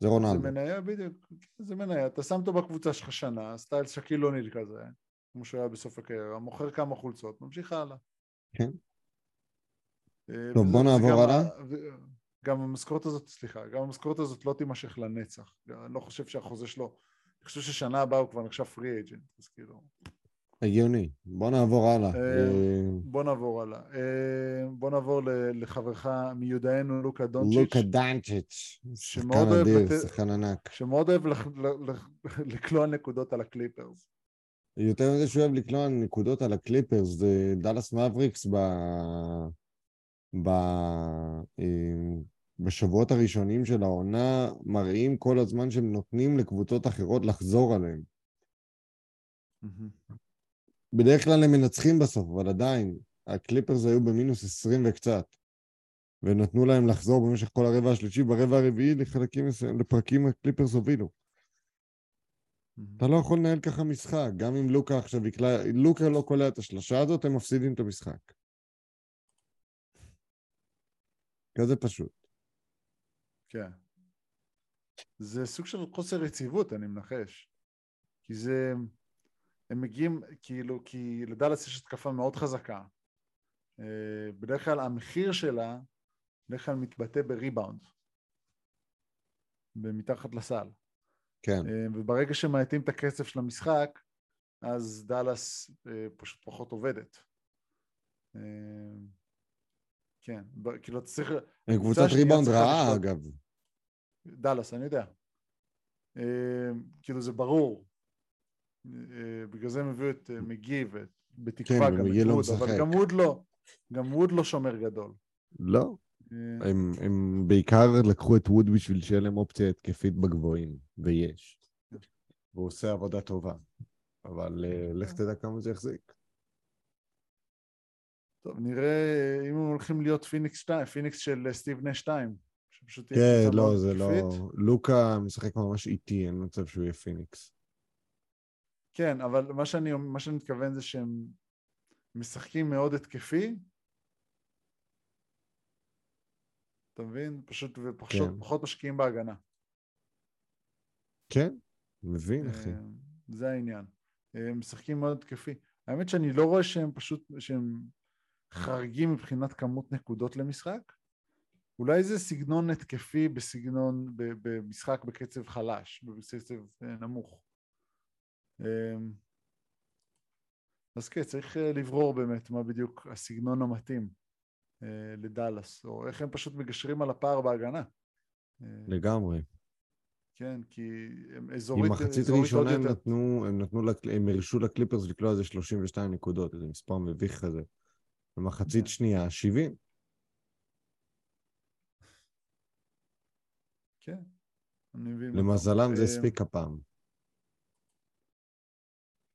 Speaker 1: זה רונלדו.
Speaker 2: זה מניה, בדיוק. זה מניה. אתה שם אותו בקבוצה שלך שנה, סטייל שקיל אוניל כזה, כמו שהוא היה בסוף הקריירה, מוכר כמה חולצות, ממשיך הלאה.
Speaker 1: כן. אה, טוב, בוא נעבור הלאה.
Speaker 2: גם המשכורת הזאת, סליחה, גם המשכורת הזאת לא תימשך לנצח. אני לא חושב שהחוזה שלו אני חושב ששנה הבאה הוא כבר נחשב free agent, אז כאילו...
Speaker 1: הגיוני. בוא נעבור הלאה.
Speaker 2: אה,
Speaker 1: אה,
Speaker 2: בוא נעבור הלאה. אה, בוא נעבור לחברך מיודענו לוקה דונצ'יץ',
Speaker 1: לוקה דונצ'יץ', שחקן אדיר, שחקן ענק.
Speaker 2: שמאוד אוהב לקלוע נקודות על הקליפרס.
Speaker 1: יותר מזה שהוא אוהב לקלוע נקודות על הקליפרס, זה דאלאס מאבריקס ב... ב... בשבועות הראשונים של העונה מראים כל הזמן שהם נותנים לקבוצות אחרות לחזור עליהם. בדרך כלל הם מנצחים בסוף, אבל עדיין, הקליפרס היו במינוס 20 וקצת, ונתנו להם לחזור במשך כל הרבע השלישי, ברבע הרביעי לחלקים, לפרקים הקליפרס הובילו. אתה לא יכול לנהל ככה משחק, גם אם לוקה עכשיו יקלע, לוקה לא קולע את השלושה הזאת, הם מפסידים את המשחק. כזה פשוט.
Speaker 2: כן. זה סוג של חוסר יציבות, אני מנחש. כי זה... הם מגיעים, כאילו, כי לדאלאס יש התקפה מאוד חזקה. אה, בדרך כלל המחיר שלה, בדרך כלל מתבטא בריבאונד. מתחת לסל.
Speaker 1: כן.
Speaker 2: אה, וברגע שמאטים את הקצב של המשחק, אז דאלאס אה, פשוט פחות עובדת. כן, כאילו אתה צריך...
Speaker 1: קבוצת ריבאונד רעה. אגב.
Speaker 2: דאלאס, אני יודע. אה, כאילו זה ברור. אה, בגלל זה הם הביאו את אה, מגי ובתקווה
Speaker 1: כן,
Speaker 2: גם את
Speaker 1: לא
Speaker 2: ווד, אבל. גם ווד לא. גם ווד לא שומר גדול.
Speaker 1: לא. הם, הם בעיקר לקחו את ווד בשביל שיהיה להם אופציה התקפית בגבוהים, ויש. והוא עושה עבודה טובה. אבל לך תדע כמה זה יחזיק.
Speaker 2: טוב, נראה אם הם הולכים להיות פיניקס 2, פיניקס של סטיב נש 2. שפשוט תהיה
Speaker 1: כן,
Speaker 2: קבוצה
Speaker 1: לא,
Speaker 2: מאוד
Speaker 1: זה לא...
Speaker 2: התקפית.
Speaker 1: לוקה משחק ממש איטי, אין מצב שהוא יהיה פיניקס.
Speaker 2: כן, אבל מה שאני, מה שאני מתכוון זה שהם משחקים מאוד התקפי. אתה מבין? פשוט ופחות
Speaker 1: כן.
Speaker 2: פחות משקיעים בהגנה.
Speaker 1: כן, מבין, אחי.
Speaker 2: אה, זה העניין. אה, הם משחקים מאוד התקפי. האמת שאני לא רואה שהם פשוט, שהם חריגים מבחינת כמות נקודות למשחק. אולי זה סגנון התקפי בסגנון, במשחק בקצב חלש, בקצב אה, נמוך. אה, אז כן, צריך אה, לברור באמת מה בדיוק הסגנון המתאים אה, לדאלאס, או איך הם פשוט מגשרים על הפער בהגנה.
Speaker 1: לגמרי.
Speaker 2: כן, כי הם אזורית,
Speaker 1: עם מחצית ראשונה הם. נתנו, הם נתנו, הם הרשו לקליפרס לקלוע איזה 32 נקודות, איזה מספר מביך כזה. במחצית
Speaker 2: כן.
Speaker 1: שנייה, 70.
Speaker 2: כן, אני מבין.
Speaker 1: למזלם זה
Speaker 2: אה,
Speaker 1: הספיק הפעם.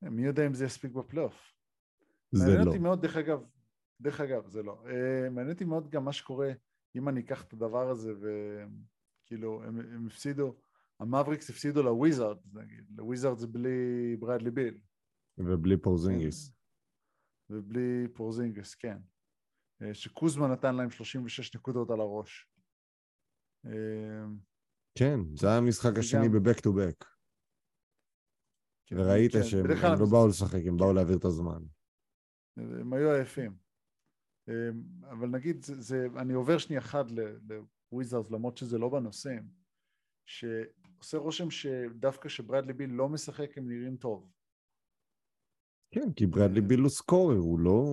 Speaker 2: מי יודע אם זה יספיק בפלייאוף.
Speaker 1: זה
Speaker 2: מעניין
Speaker 1: לא.
Speaker 2: אותי מאוד, דרך אגב, דרך אגב, זה לא. אה, מעניין אותי מאוד גם מה שקורה, אם אני אקח את הדבר הזה וכאילו, הם, הם הפסידו, המבריקס הפסידו לוויזארדס נגיד, לוויזארדס בלי ברדלי ביל.
Speaker 1: ובלי פורזינגיס.
Speaker 2: ובלי פורזינגיס, כן. אה, שקוזמה נתן להם 36 נקודות על הראש.
Speaker 1: כן, זה היה המשחק השני ב back to back.
Speaker 2: כן,
Speaker 1: וראית
Speaker 2: כן,
Speaker 1: שהם לא באו לשחק, הם באו להעביר את הזמן.
Speaker 2: הם היו עייפים. אמ, אבל נגיד, זה, זה, אני עובר שנייה אחת לוויזרס, למרות שזה לא בנושאים, שעושה רושם שדווקא כשברדלי ביל לא משחק הם נראים טוב.
Speaker 1: כן, כי ברדלי
Speaker 2: אה.
Speaker 1: ביל הוא סקורר, הוא לא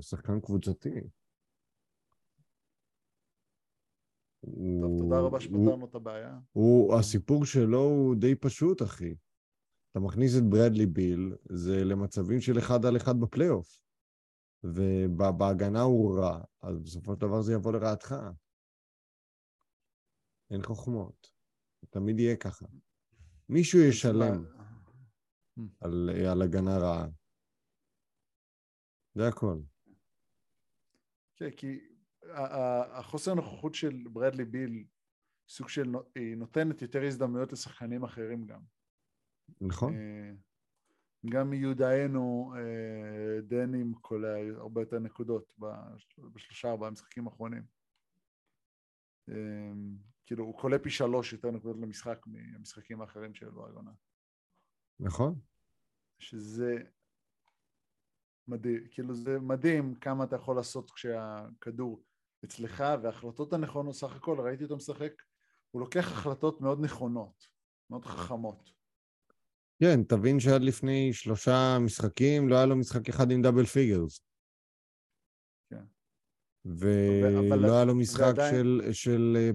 Speaker 1: שחקן קבוצתי.
Speaker 2: טוב, תודה רבה שפתרנו את הבעיה.
Speaker 1: הוא, הסיפור שלו הוא די פשוט, אחי. אתה מכניס את ברדלי ביל, זה למצבים של אחד על אחד בפלייאוף. ובהגנה הוא רע, אז בסופו של דבר זה יבוא לרעתך. אין חוכמות. תמיד יהיה ככה. מישהו ישלם על, על הגנה רעה. זה הכל.
Speaker 2: כן, כי החוסר נוכחות של ברדלי ביל, סוג של, היא נותנת יותר הזדמנויות לשחקנים אחרים גם.
Speaker 1: נכון?
Speaker 2: אה, גם מיודענו אה, דנים קולע הרבה יותר נקודות בש- בשלושה ארבעה משחקים האחרונים. אה, כאילו הוא קולע פי שלוש יותר נקודות למשחק מהמשחקים האחרים שלו העונה.
Speaker 1: נכון?
Speaker 2: שזה מדהים, כאילו זה מדהים כמה אתה יכול לעשות כשהכדור אצלך וההחלטות הנכונות, סך הכל ראיתי אותו משחק, הוא לוקח החלטות מאוד נכונות, מאוד חכמות.
Speaker 1: כן, תבין שעד לפני שלושה משחקים לא היה לו משחק אחד עם double figures.
Speaker 2: כן.
Speaker 1: ולא היה לו משחק
Speaker 2: ועדיין-
Speaker 1: של, של... אה,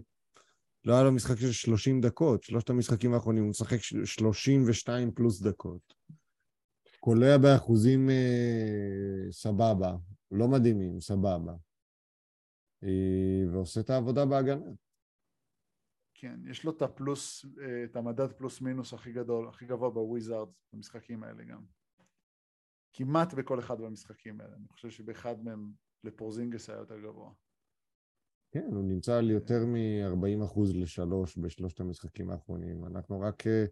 Speaker 1: לא היה לו משחק של 30 דקות. שלושת המשחקים האחרונים הוא משחק ש- 32 פלוס דקות. קולע באחוזים אה, סבבה. לא מדהימים, סבבה. אה, ועושה את העבודה בהגנה.
Speaker 2: כן, יש לו את הפלוס, אה, את המדד פלוס מינוס הכי גדול, הכי גבוה בוויזארד, במשחקים האלה גם. כמעט בכל אחד מהמשחקים האלה. אני חושב שבאחד מהם לפורזינגס היה יותר גבוה.
Speaker 1: כן, הוא נמצא על יותר מ-40 אחוז לשלוש בשלושת המשחקים האחרונים. אנחנו רק אה,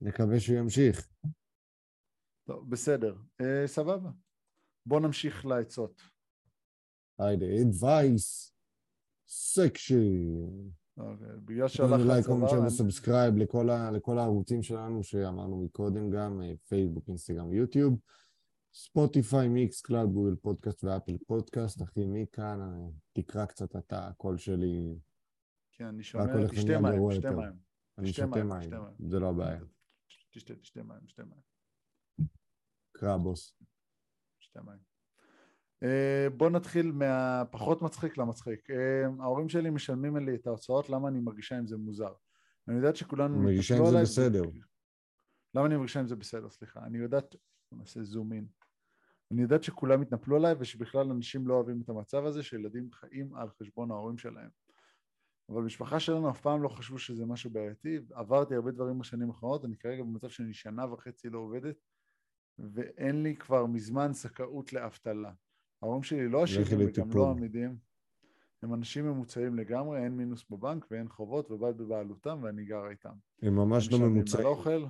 Speaker 1: נקווה שהוא ימשיך.
Speaker 2: טוב, בסדר. אה, סבבה. בוא נמשיך לעצות.
Speaker 1: היידה, advice section.
Speaker 2: אוקיי, בגלל
Speaker 1: תנו
Speaker 2: שהלך like,
Speaker 1: comment,
Speaker 2: ו
Speaker 1: subscribe לכל הערוצים שלנו שאמרנו מקודם גם, פייסבוק, אינסטגרם ויוטיוב. ספוטיפיי, מיקסקלאוד, גוגל פודקאסט ואפל פודקאסט. אחי, מכאן, אה, תקרא קצת אתה, הקול שלי.
Speaker 2: כן, אני שומע, תשתה מים, תשתה. מים.
Speaker 1: אני
Speaker 2: תשתה
Speaker 1: שותה
Speaker 2: מים, תשתה.
Speaker 1: זה לא הבעיה.
Speaker 2: תשתה, תשתה מים, תשתה מים.
Speaker 1: קרא, בוס.
Speaker 2: שתי מים. Uh, בוא נתחיל מהפחות מצחיק למצחיק. Uh, ההורים שלי משלמים לי את ההוצאות, למה אני מרגישה עם זה מוזר? אני יודעת שכולנו
Speaker 1: מרגישה עם זה בסדר.
Speaker 2: למה אני מרגישה עם זה בסדר? סליחה. אני יודעת, בוא נעשה זום אין. אני יודעת שכולם התנפלו עליי ושבכלל אנשים לא אוהבים את המצב הזה שילדים חיים על חשבון ההורים שלהם. אבל במשפחה שלנו אף פעם לא חשבו שזה משהו בעייתי. עברתי הרבה דברים בשנים האחרונות, אני כרגע במצב שאני שנה וחצי לא עובדת, ואין לי כבר מזמן זכאות לאבטלה. ההורים שלי לא עשירים וגם. לא עמידים. הם אנשים ממוצעים לגמרי, אין מינוס בבנק ואין חובות ובית בבעלותם ואני גר איתם.
Speaker 1: הם ממש לא ממוצעים.
Speaker 2: על אוכל,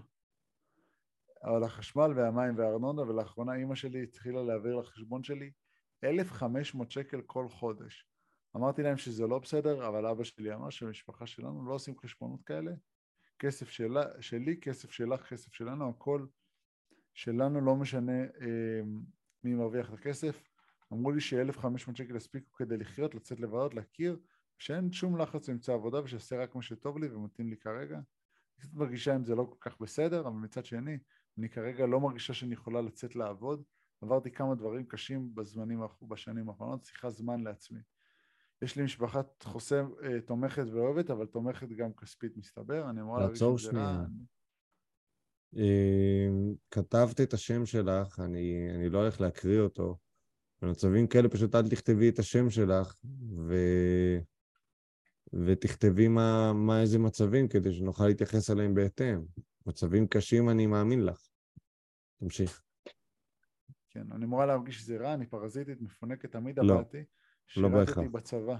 Speaker 2: על החשמל והמים והארנונה, ולאחרונה אימא שלי התחילה להעביר לחשבון שלי 1,500 שקל כל חודש. אמרתי להם שזה לא בסדר, אבל אבא שלי אמר שבמשפחה שלנו לא עושים חשבונות כאלה. כסף שלה, שלי, כסף שלך, כסף שלנו, הכל שלנו, לא משנה אה, מי מרוויח את הכסף. אמרו לי ש-1,500 שקל הספיקו כדי לחיות, לצאת לבלות, להכיר, שאין שום לחץ למצוא עבודה ושאעשה רק מה שטוב לי ומתאים לי כרגע. אני קצת מרגישה עם זה לא כל כך בסדר, אבל מצד שני, אני כרגע לא מרגישה שאני יכולה לצאת לעבוד. עברתי כמה דברים קשים בזמנים, בשנים האחרונות, צריכה זמן לעצמי. יש לי משפחת חוסם אה, תומכת ואוהבת, אבל תומכת גם כספית מסתבר, אני אמורה להרגיש
Speaker 1: תעצור
Speaker 2: עם זה רע.
Speaker 1: אה, כתבת את השם שלך, אני, אני לא הולך להקריא אותו. במצבים כאלה פשוט אל תכתבי את השם שלך, ו... ותכתבי מה, מה איזה מצבים, כדי שנוכל להתייחס אליהם בהתאם. מצבים קשים, אני מאמין לך. תמשיך.
Speaker 2: כן, אני אמורה להרגיש שזה רע, אני פרזיטית, מפונקת, תמיד
Speaker 1: לא,
Speaker 2: עבדתי.
Speaker 1: לא בהכרח.
Speaker 2: שירתתי בצבא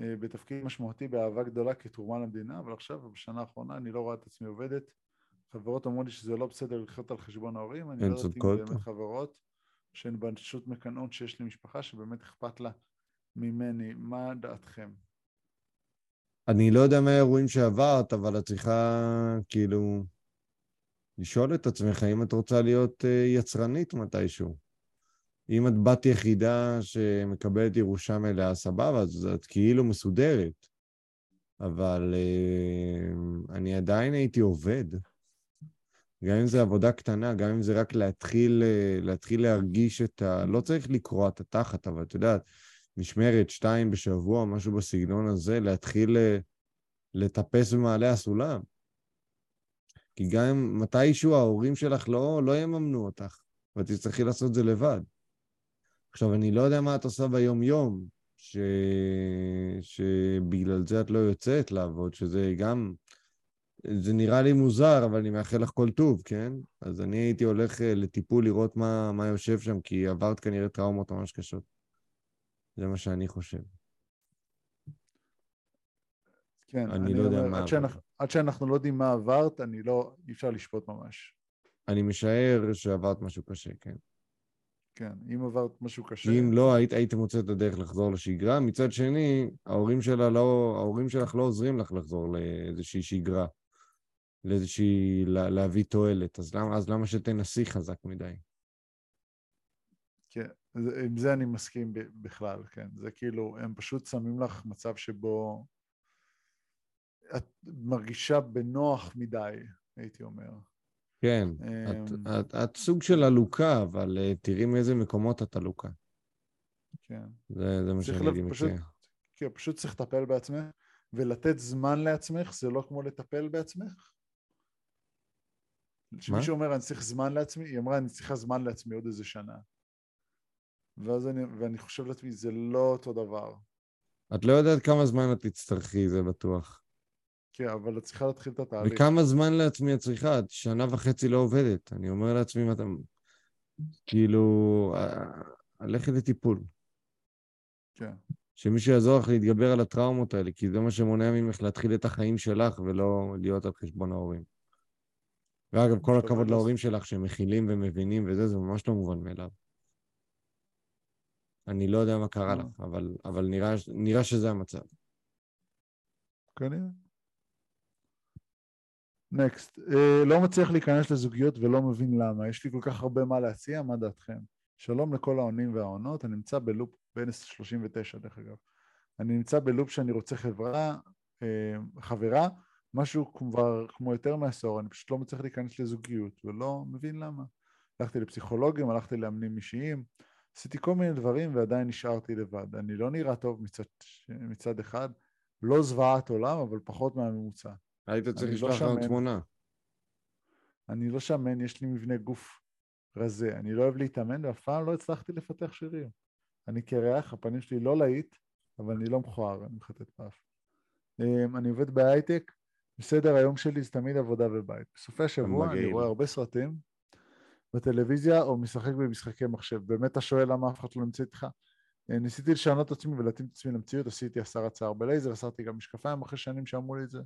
Speaker 2: אה, בתפקיד משמעותי באהבה גדולה כתרומה למדינה, אבל עכשיו, בשנה האחרונה, אני לא רואה את עצמי עובדת. חברות אמרו לי שזה לא בסדר לחיות על חשבון ההורים, אני לא יודעת אם. באמת חברות, שהן פשוט מקנאות שיש לי משפחה שבאמת אכפת לה ממני. מה דעתכם?
Speaker 1: אני לא יודע מה האירועים שעברת, אבל את צריכה, כאילו, לשאול את עצמך אם את רוצה להיות אה, יצרנית מתישהו. אם את בת יחידה שמקבלת ירושה מלאה, סבבה, אז את כאילו מסודרת. אבל אה, אני עדיין הייתי עובד. גם אם זה עבודה קטנה, גם אם זה רק להתחיל, אה, להתחיל להרגיש את ה... לא צריך לקרוע את התחת, אבל את יודעת, משמרת, שתיים בשבוע, משהו בסגנון הזה, להתחיל אה, לטפס במעלה הסולם. כי גם אם מתישהו ההורים שלך לא, לא יממנו אותך, ותצטרכי לעשות את זה לבד. עכשיו, אני לא יודע מה את עושה ביום-יום, ש... שבגלל זה את לא יוצאת לעבוד, שזה גם... זה נראה לי מוזר, אבל אני מאחל לך כל טוב, כן? אז אני הייתי הולך אה, לטיפול לראות מה, מה יושב שם, כי עברת כנראה טראומות ממש קשות. זה מה שאני חושב.
Speaker 2: כן,
Speaker 1: אני לא יודע
Speaker 2: אומר,
Speaker 1: מה
Speaker 2: עד. שאנחנו, עד שאנחנו לא יודעים מה עברת, אני לא, אי אפשר לשפוט ממש.
Speaker 1: אני משער שעברת משהו קשה, כן.
Speaker 2: כן, אם עברת משהו קשה...
Speaker 1: אם לא, היית, היית מוצא את הדרך לחזור לשגרה. מצד שני, ההורים, שלה לא, ההורים שלך לא עוזרים לך לחזור לאיזושהי שגרה, לאיזושהי, לה, להביא תועלת. אז למה, אז למה שתנסי חזק מדי?
Speaker 2: כן, עם זה אני מסכים בכלל, כן. זה כאילו, הם פשוט שמים לך מצב שבו את מרגישה בנוח מדי, הייתי אומר.
Speaker 1: כן, את,
Speaker 2: אמ,
Speaker 1: את, את סוג של עלוקה, אבל אה, תראי מאיזה מקומות את עלוקה.
Speaker 2: כן.
Speaker 1: זה, זה מה שאני
Speaker 2: פשוט,
Speaker 1: מציע.
Speaker 2: כן, פשוט צריך לטפל בעצמך, ולתת זמן לעצמך זה לא כמו לטפל בעצמך. כשמישהו אומר אני צריך זמן לעצמי, היא אמרה אני צריכה זמן לעצמי עוד איזה שנה. ואז אני, ואני חושב לעצמי זה לא אותו דבר.
Speaker 1: את לא יודעת כמה זמן את תצטרכי, זה בטוח.
Speaker 2: כן, אבל את צריכה להתחיל את התהליך.
Speaker 1: וכמה זמן לעצמי את צריכה? את שנה וחצי לא עובדת. אני אומר לעצמי, מה אתה... כאילו, אה, לכי לטיפול.
Speaker 2: כן.
Speaker 1: שמישהו יעזור לך להתגבר על הטראומות האלה, כי זה מה שמונע ממך להתחיל את החיים שלך ולא להיות על חשבון ההורים. ואגב, כל הכבוד להורים שלך שהם מכילים ומבינים וזה, זה ממש לא מובן מאליו. אני לא יודע מה קרה
Speaker 2: אה.
Speaker 1: לך, אבל, אבל נראה, נראה שזה המצב.
Speaker 2: כנראה. נקסט. Uh, לא מצליח להיכנס לזוגיות ולא מבין למה. יש לי כל כך הרבה מה להציע, מה דעתכם? שלום לכל העונים והעונות, אני נמצא בלופ בין 39 דרך אגב. אני נמצא בלופ שאני רוצה חברה, uh, חברה, משהו כבר כמו יותר מעשור, אני פשוט לא מצליח להיכנס לזוגיות ולא מבין למה. הלכתי לפסיכולוגים, הלכתי לאמנים אישיים, עשיתי כל מיני דברים ועדיין נשארתי לבד. אני לא נראה טוב מצד, מצד אחד, לא זוועת עולם, אבל פחות מהממוצע.
Speaker 1: היית צריך
Speaker 2: לא
Speaker 1: לשלוח לנו
Speaker 2: שמן.
Speaker 1: תמונה.
Speaker 2: אני לא שמן, יש לי מבנה גוף רזה. אני לא אוהב להתאמן ואף פעם לא הצלחתי לפתח שרירים. אני קרח, הפנים שלי לא להיט, אבל אני לא מכוער, אני מחטט באף. אמ, אני עובד בהייטק, בסדר היום שלי זה תמיד עבודה ובית. בסופי השבוע אני. רואה הרבה סרטים בטלוויזיה או משחק במשחקי מחשב. באמת אתה שואל למה אף אחד לא נמצא איתך? אה, ניסיתי לשנות את עצמי ולהתאים את עצמי למציאות, עשיתי הסרת שיער בלייזר, הסרתי גם משקפיים אחרי שנים שאמרו לי את זה.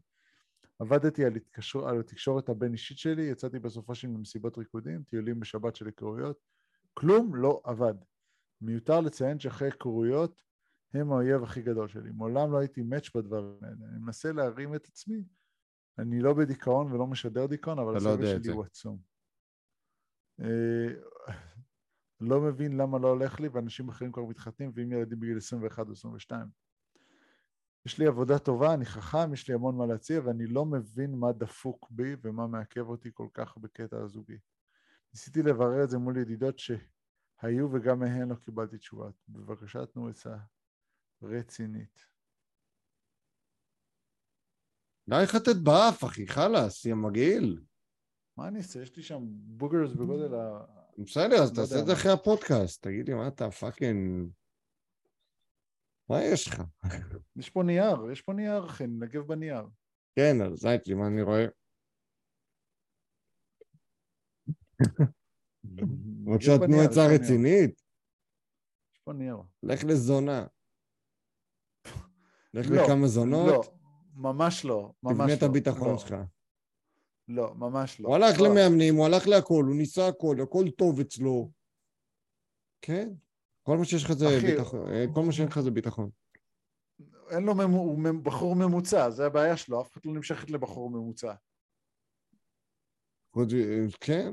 Speaker 2: עבדתי על, התקשר... על התקשורת הבין-אישית שלי, יצאתי בסופו של דבר למסיבות ריקודים, טיולים בשבת של היכרויות, כלום לא עבד. מיותר לציין שאחרי היכרויות הם האויב הכי גדול שלי. מעולם לא הייתי מאץ' בדברים האלה. אני מנסה להרים את עצמי. אני לא בדיכאון ולא משדר דיכאון, אבל
Speaker 1: לא
Speaker 2: הסבל
Speaker 1: את
Speaker 2: שלי
Speaker 1: זה.
Speaker 2: הוא עצום. אה, לא מבין למה לא הולך לי, ואנשים אחרים כבר מתחתנים, ועם ילדים בגיל 21 או 22. יש לי עבודה טובה, אני חכם, יש לי המון מה להציע, ואני לא מבין מה דפוק בי ומה מעכב אותי כל כך בקטע הזוגי. ניסיתי לברר את זה מול ידידות שהיו וגם מהן לא קיבלתי תשובה. בבקשה תנו עצה רצינית.
Speaker 1: די חטט באף, אחי, חלאס, יא מגעיל.
Speaker 2: מה אני אעשה? יש לי שם boogers בגודל ה...
Speaker 1: בסדר, אז
Speaker 2: לא
Speaker 1: תעשה את זה. אחרי הפודקאסט. תגיד לי, מה אתה fucking... מה יש לך?
Speaker 2: יש פה נייר, יש פה נייר, אחי, נגב בנייר.
Speaker 1: כן, על זית שלי, מה אני רואה? בבקשה, תנו עצה. רצינית.
Speaker 2: יש פה נייר.
Speaker 1: לך לזונה. לך
Speaker 2: לא,
Speaker 1: לכמה זונות,
Speaker 2: לא, ממש לא, ממש לא.
Speaker 1: תבנה את הביטחון
Speaker 2: לא,
Speaker 1: שלך.
Speaker 2: לא, ממש לא.
Speaker 1: הוא הלך
Speaker 2: לא.
Speaker 1: למאמנים, הוא הלך להכל, הוא ניסה הכל, הכל טוב אצלו. כן, כל מה שיש לך זה
Speaker 2: אחי,
Speaker 1: ביטחון, אה, כל מה שאין לך זה ביטחון.
Speaker 2: אין לו, ממו- הוא ממ- בחור ממוצע, זה הבעיה שלו, אף אחד לא נמשכת לבחור ממוצע.
Speaker 1: מ- כן.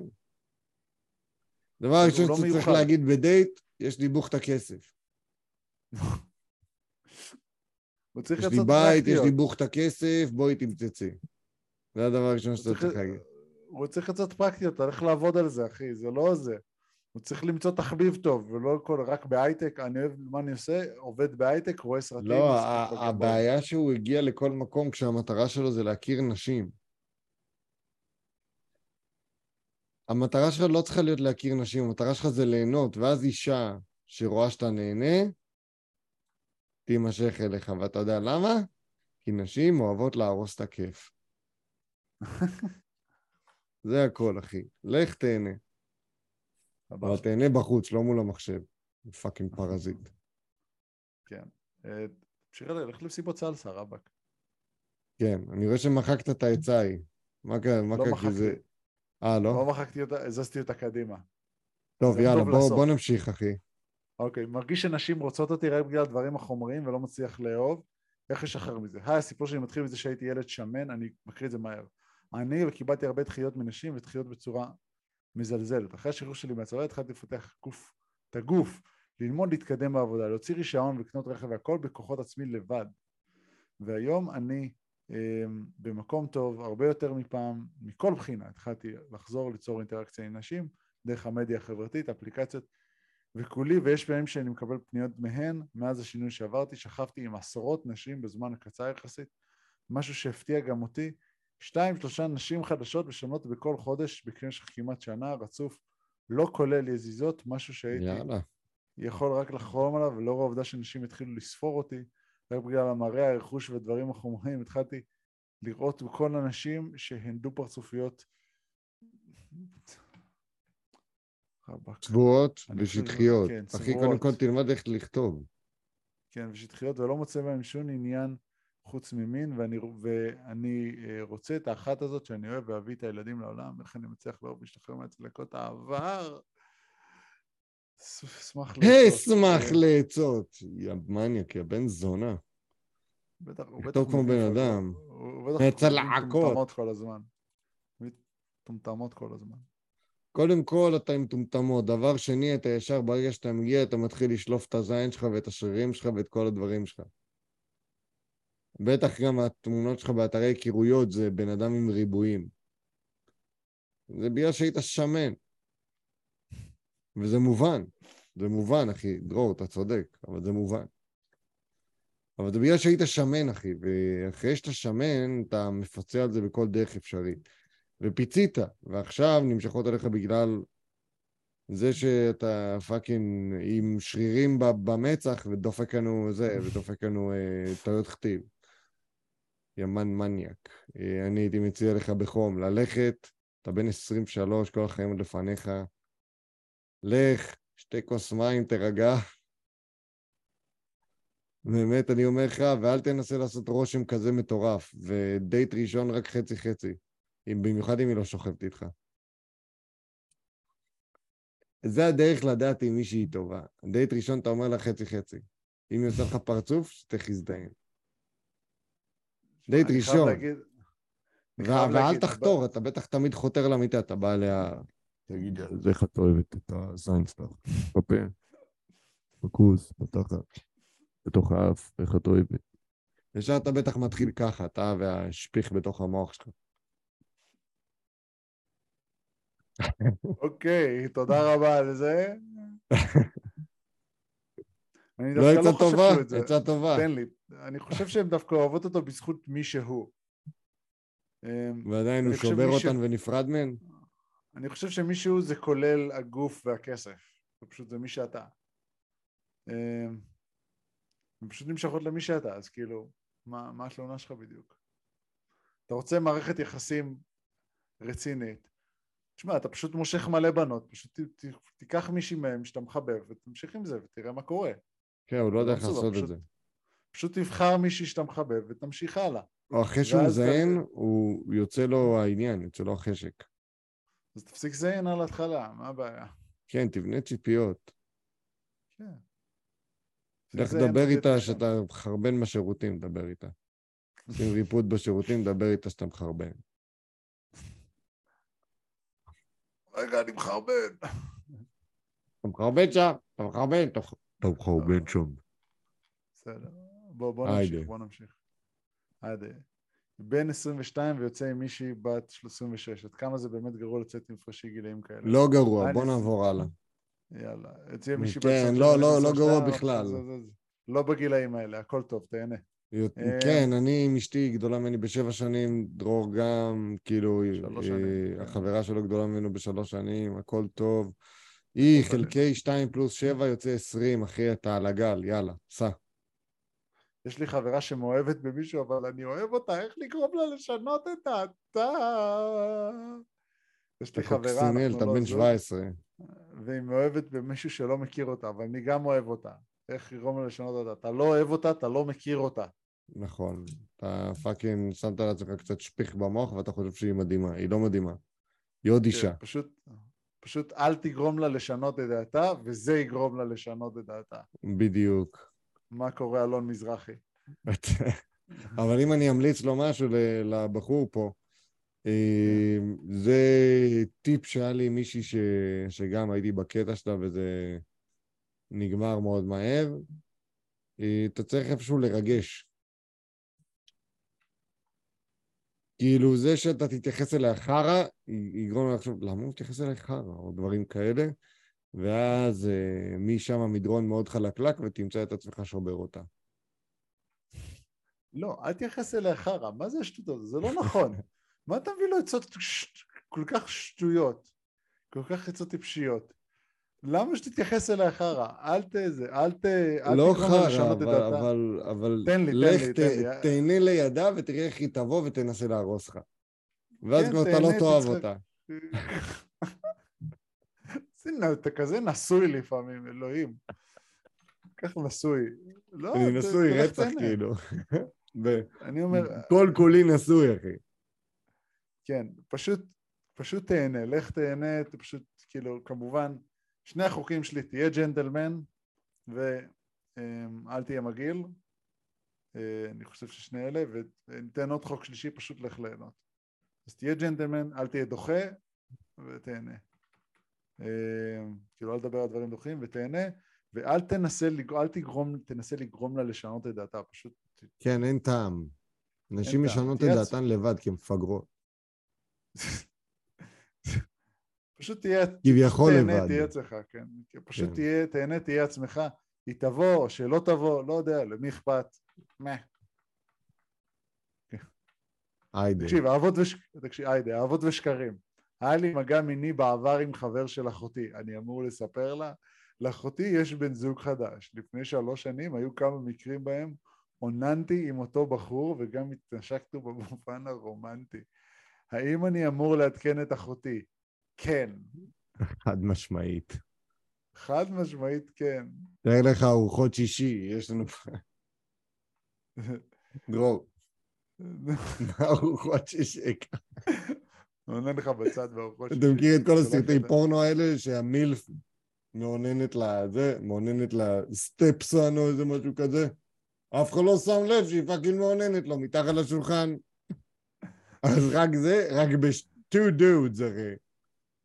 Speaker 1: דבר
Speaker 2: אז
Speaker 1: ראשון
Speaker 2: לא
Speaker 1: שאתה צריך
Speaker 2: מיוחד.
Speaker 1: להגיד בדייט, יש לי בוך את הכסף.
Speaker 2: הוא צריך
Speaker 1: יש לי בית, יש. לי בוך את הכסף, בואי תמצצי. זה הדבר הראשון שאתה
Speaker 2: צריך-
Speaker 1: להגיד.
Speaker 2: הוא צריך עצות פרקטיות, הולך לעבוד על זה, אחי, זה לא זה. הוא צריך למצוא תחביב טוב, ולא הכל רק בהייטק, אני אוהב, מה אני עושה? עובד בהייטק, רואה סרטים.
Speaker 1: לא. הבעיה שהוא הגיע לכל מקום כשהמטרה שלו זה להכיר נשים. המטרה שלך לא צריכה להיות להכיר נשים, המטרה שלך זה ליהנות, ואז אישה שרואה שאתה נהנה, תימשך אליך, ואתה יודע למה? כי נשים אוהבות להרוס את הכיף. זה הכל, אחי. לך תהנה. אבל תהנה בחוץ, לא מול המחשב. fucking פרזיט.
Speaker 2: כן. אה, ללכת, לך למסיבות סלסה, רבאק.
Speaker 1: כן, אני רואה שמחקת את העצה ההיא. מה קרה? מה
Speaker 2: לא
Speaker 1: קרה? כי
Speaker 2: מחקתי.
Speaker 1: זה... אה, לא?
Speaker 2: לא מחקתי אותה, הזזתי אותה קדימה.
Speaker 1: טוב, יאללה,
Speaker 2: טוב
Speaker 1: בוא,
Speaker 2: לסוף.
Speaker 1: בוא נמשיך, אחי.
Speaker 2: אוקיי, מרגיש שנשים רוצות אותי רק בגלל הדברים החומריים ולא מצליח לאהוב, איך לשחרר מזה? היי, הסיפור שלי מתחיל מזה שהייתי ילד שמן, אני מקריא את זה מהר. אני וקיבלתי הרבה דחיות מנשים ודחיות בצורה מזלזלת. אחרי השחרור שלי מהצבא התחלתי לפתח גוף, את הגוף, ללמוד להתקדם בעבודה, להוציא רישיון ולקנות רכב והכל בכוחות עצמי לבד. והיום אני אמ, במקום טוב, הרבה יותר מפעם, מכל בחינה התחלתי לחזור ליצור אינטראקציה עם נשים דרך המדיה החברתית, אפליקציות וכולי, ויש פעמים שאני מקבל פניות מהן, מאז השינוי שעברתי, שכבתי עם עשרות נשים בזמן קצר יחסית, משהו שהפתיע גם אותי, שתיים, שלושה נשים חדשות ושונות בכל חודש במשך כמעט שנה, רצוף, לא כולל יזיזות, משהו שהייתי יאללה. יכול רק לחלום עליו, ולאור העובדה שנשים התחילו לספור אותי, רק בגלל המראה, הרכוש והדברים החומרים, התחלתי לראות בכל הנשים שהן דו-פרצופיות.
Speaker 1: צבועות ושטחיות. כן, אחי, קודם כל תלמד איך לכתוב.
Speaker 2: כן, ושטחיות, ולא מוצא בהן שום עניין חוץ ממין, ואני, ואני אה, רוצה את האחת הזאת שאני אוהב ואביא את הילדים לעולם, איך אני מצליח לאהוב ולהשתחרר מהצלקות העבר.
Speaker 1: אשמח לעצות. אשמח לעצות. יא מניאק, יא בן זונה. בטח, הוא בטח... כמו בן אדם.
Speaker 2: הוא בטח... מטומטמות כל הזמן. מטומטמות כל הזמן.
Speaker 1: קודם כל אתה עם מטומטמות. דבר שני, אתה ישר ברגע שאתה מגיע, אתה מתחיל לשלוף את הזין שלך ואת השרירים שלך ואת כל הדברים שלך. בטח גם התמונות שלך באתרי היכרויות זה בן אדם עם ריבועים. זה בגלל שהיית שמן. וזה מובן. זה מובן, אחי. דרור, אתה צודק, אבל זה מובן. אבל זה בגלל שהיית שמן, אחי, ואחרי שאתה שמן, אתה מפצה על זה בכל דרך אפשרית. ופיצית, ועכשיו נמשכות עליך בגלל זה שאתה פאקינג עם שרירים במצח ודופק לנו זה, ודופק לנו אה, טעויות כתיב. ימן מניאק. אה, אני הייתי מציע לך בחום ללכת, אתה בן 23, כל החיים עוד לפניך. לך, שתי כוס מים, תירגע. באמת, אני אומר לך, ואל תנסה לעשות רושם כזה מטורף. ודייט ראשון רק חצי-חצי. במיוחד אם היא לא שוכבת איתך. זה הדרך לדעת אם מישהי טובה. דייט ראשון אתה אומר לה חצי-חצי. אם יוצא לך פרצוף, שתך הזדיין. דייט ראשון. ואל תחתור, אתה בטח תמיד חותר למיטה, אתה בא אליה... תגיד, אז איך את אוהבת את הזין שלך? בפה, בכוס, בתחת, בתוך האף, איך את אוהבת? ישר אתה בטח מתחיל ככה, אתה והשפיך בתוך המוח שלך.
Speaker 2: אוקיי, תודה רבה על זה.
Speaker 1: אני לא דווקא לא חושב שהוא את זה. עצה טובה.
Speaker 2: תן לי. אני חושב שהן דווקא אוהבות אותו בזכות מי שהוא.
Speaker 1: אמ, ועדיין הוא שובר אותן ונפרד מהן?
Speaker 2: אני חושב שמישהו זה כולל הגוף והכסף. זה פשוט זה מי שאתה. אמ, הן פשוט נמשכות למי שאתה, אז כאילו, מה, מה התלונה שלך בדיוק? אתה רוצה מערכת יחסים רצינית. תשמע, אתה פשוט מושך מלא בנות, פשוט ת, ת, תיקח מישהי מהם שאתה מחבב ותמשיך עם זה ותראה מה קורה.
Speaker 1: כן, הוא לא יודע איך לעשות את זה.
Speaker 2: פשוט תבחר מישהי שאתה מחבב ותמשיך הלאה.
Speaker 1: או אחרי שהוא מזיין, אתה... הוא יוצא לו העניין, יוצא לו החשק.
Speaker 2: אז תפסיק לזיין על ההתחלה, מה הבעיה?
Speaker 1: כן, תבנה ציפיות. כן. לך לדבר איתה שאתה מחרבן בשירותים, דבר איתה. שים ריפוד בשירותים, דבר איתה שאתה מחרבן.
Speaker 2: רגע, אני מחרבן.
Speaker 1: אתה מחרבן שם, אתה מחרבן, אתה מחרבן שם.
Speaker 2: בסדר. בוא נמשיך, בוא נמשיך. בן 22 ויוצא עם מישהי בת 36. עד כמה זה באמת גרוע לצאת עם הפרשי גילאים כאלה?
Speaker 1: לא גרוע, בוא נעבור הלאה.
Speaker 2: יאללה. יוצא עם מישהי
Speaker 1: בת 36. כן, לא, לא, לא גרוע בכלל.
Speaker 2: לא בגילאים האלה, הכל טוב, תהנה.
Speaker 1: אה, כן, אני עם אשתי גדולה ממני בשבע שנים, דרור גם, כאילו, כן. החברה שלו גדולה ממנו בשלוש שנים, הכל טוב. היא חלקי שתיים פלוס שבע יוצא עשרים, אחי, אתה על הגל, יאללה, סע.
Speaker 2: יש לי חברה שמאוהבת במישהו, אבל אני אוהב אותה, איך לגרום לה לשנות את דעתה? יש לי חברה,
Speaker 1: אנחנו אתה לא בן 17.
Speaker 2: והיא מאוהבת במישהו שלא מכיר אותה, אבל אני גם אוהב אותה. איך לגרום לה לשנות אותה? אתה לא אוהב אותה, אתה לא מכיר אותה.
Speaker 1: נכון. אתה fucking שמת לעצמך קצת שפיך במוח ואתה חושב שהיא מדהימה. היא לא מדהימה. היא עוד כן, אישה.
Speaker 2: פשוט, פשוט אל תגרום לה לשנות את דעתה, וזה יגרום לה לשנות את דעתה.
Speaker 1: בדיוק.
Speaker 2: מה קורה אלון מזרחי?
Speaker 1: אבל אם אני אמליץ לו משהו לבחור פה, אה, זה טיפ שהיה לי מישהי ש... שגם הייתי בקטע שלה וזה נגמר מאוד מהר. אה, אתה צריך איפשהו לרגש. כאילו, זה שאתה תתייחס אליה חרא, יגרום לה לחשוב, למה הוא מתייחס אליה חרא? או דברים כאלה. ואז אה, משם המדרון מאוד חלקלק, ותמצא את עצמך שובר אותה.
Speaker 2: לא, אל תייחס אליה חרא, מה זה השטות הזאת? זה לא נכון. מה אתה מביא לו עצות כל כך שטויות? כל כך עצות טיפשיות? למה שתתייחס אליה חרא? אל ת... אל ת...
Speaker 1: לא חרא, אבל. אבל, אבל
Speaker 2: תן לי, תן
Speaker 1: לך
Speaker 2: לי,
Speaker 1: ת,
Speaker 2: תן לי.
Speaker 1: תהנה לידה ותראה איך היא תבוא ותנסה להרוס לך. ואז
Speaker 2: כן,
Speaker 1: כבר אתה לא תאהב. אותה.
Speaker 2: אתה כזה נשוי לפעמים, אלוהים. כך נשוי. לא,
Speaker 1: אני נשוי רצח. כאילו.
Speaker 2: אני אומר,
Speaker 1: כל כולי נשוי, אחי.
Speaker 2: כן, פשוט, פשוט תהנה, לך תהנה, פשוט, כאילו, כמובן, שני החוקים שלי, תהיה ג'נטלמן ואל תהיה מגעיל. אה, אני חושב ששני אלה, וניתן עוד חוק שלישי, פשוט לך ליהנות. אז תהיה ג'נטלמן, אל תהיה דוחה ותהנה. אה, כאילו, אל תדבר על דברים דוחים ותהנה, ואל תנסה, אל תגרום, תנסה לגרום לה לשנות את דעתה, פשוט
Speaker 1: כן, אין טעם. נשים. משנות את דעתן לבד כי הן מפגרות.
Speaker 2: פשוט תהיה,
Speaker 1: כביכול
Speaker 2: תהנה,
Speaker 1: לבד.
Speaker 2: תהיה עצמך, כן. פשוט
Speaker 1: כן.
Speaker 2: תהיה, תהנה, תהיה עצמך. היא תבוא או שלא תבוא, לא יודע, למי אכפת? מה.
Speaker 1: היידה.
Speaker 2: תקשיב, אהבות וש... תקשיב, היידה, אהבות ושקרים. היה לי מגע מיני בעבר עם חבר של אחותי, אני אמור לספר לה? לאחותי יש בן זוג חדש. לפני שלוש שנים היו כמה מקרים בהם אוננתי עם אותו בחור וגם התנשקנו במובן הרומנטי. האם אני אמור לעדכן את אחותי? כן.
Speaker 1: חד משמעית.
Speaker 2: חד משמעית כן.
Speaker 1: תאר לך ארוחות שישי, יש לנו... דרור, ארוחות שישי.
Speaker 2: עונה לך בצד בארוחות
Speaker 1: אתה מכיר את כל הסרטי פורנו האלה שהמילף מאוננת לזה, מאוננת לסטפסון או איזה משהו כזה? אף אחד לא שם לב שהיא פאקינג מאוננת לו מתחת לשולחן. אז רק זה, רק ב-two dudes הרי.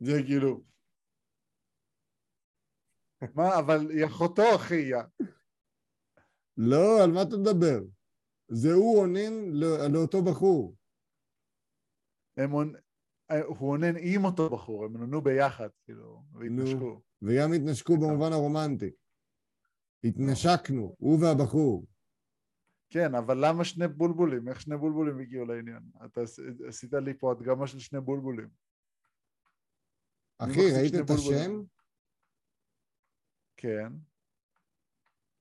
Speaker 1: זה כאילו,
Speaker 2: מה, אבל היא אחותו, אחי. יא.
Speaker 1: לא, על מה אתה מדבר? זה הוא אונן לא- לאותו בחור.
Speaker 2: הם עונ... אה, הוא עונן עם אותו בחור, הם עוננו ביחד, כאילו, והתנשקו.
Speaker 1: וגם התנשקו במובן הרומנטי. התנשקנו, הוא והבחור.
Speaker 2: כן, אבל למה שני בולבולים? איך שני בולבולים הגיעו לעניין? אתה עש- עשית לי פה הדגמה של שני בולבולים.
Speaker 1: אחי, ראית את? השם?
Speaker 2: כן.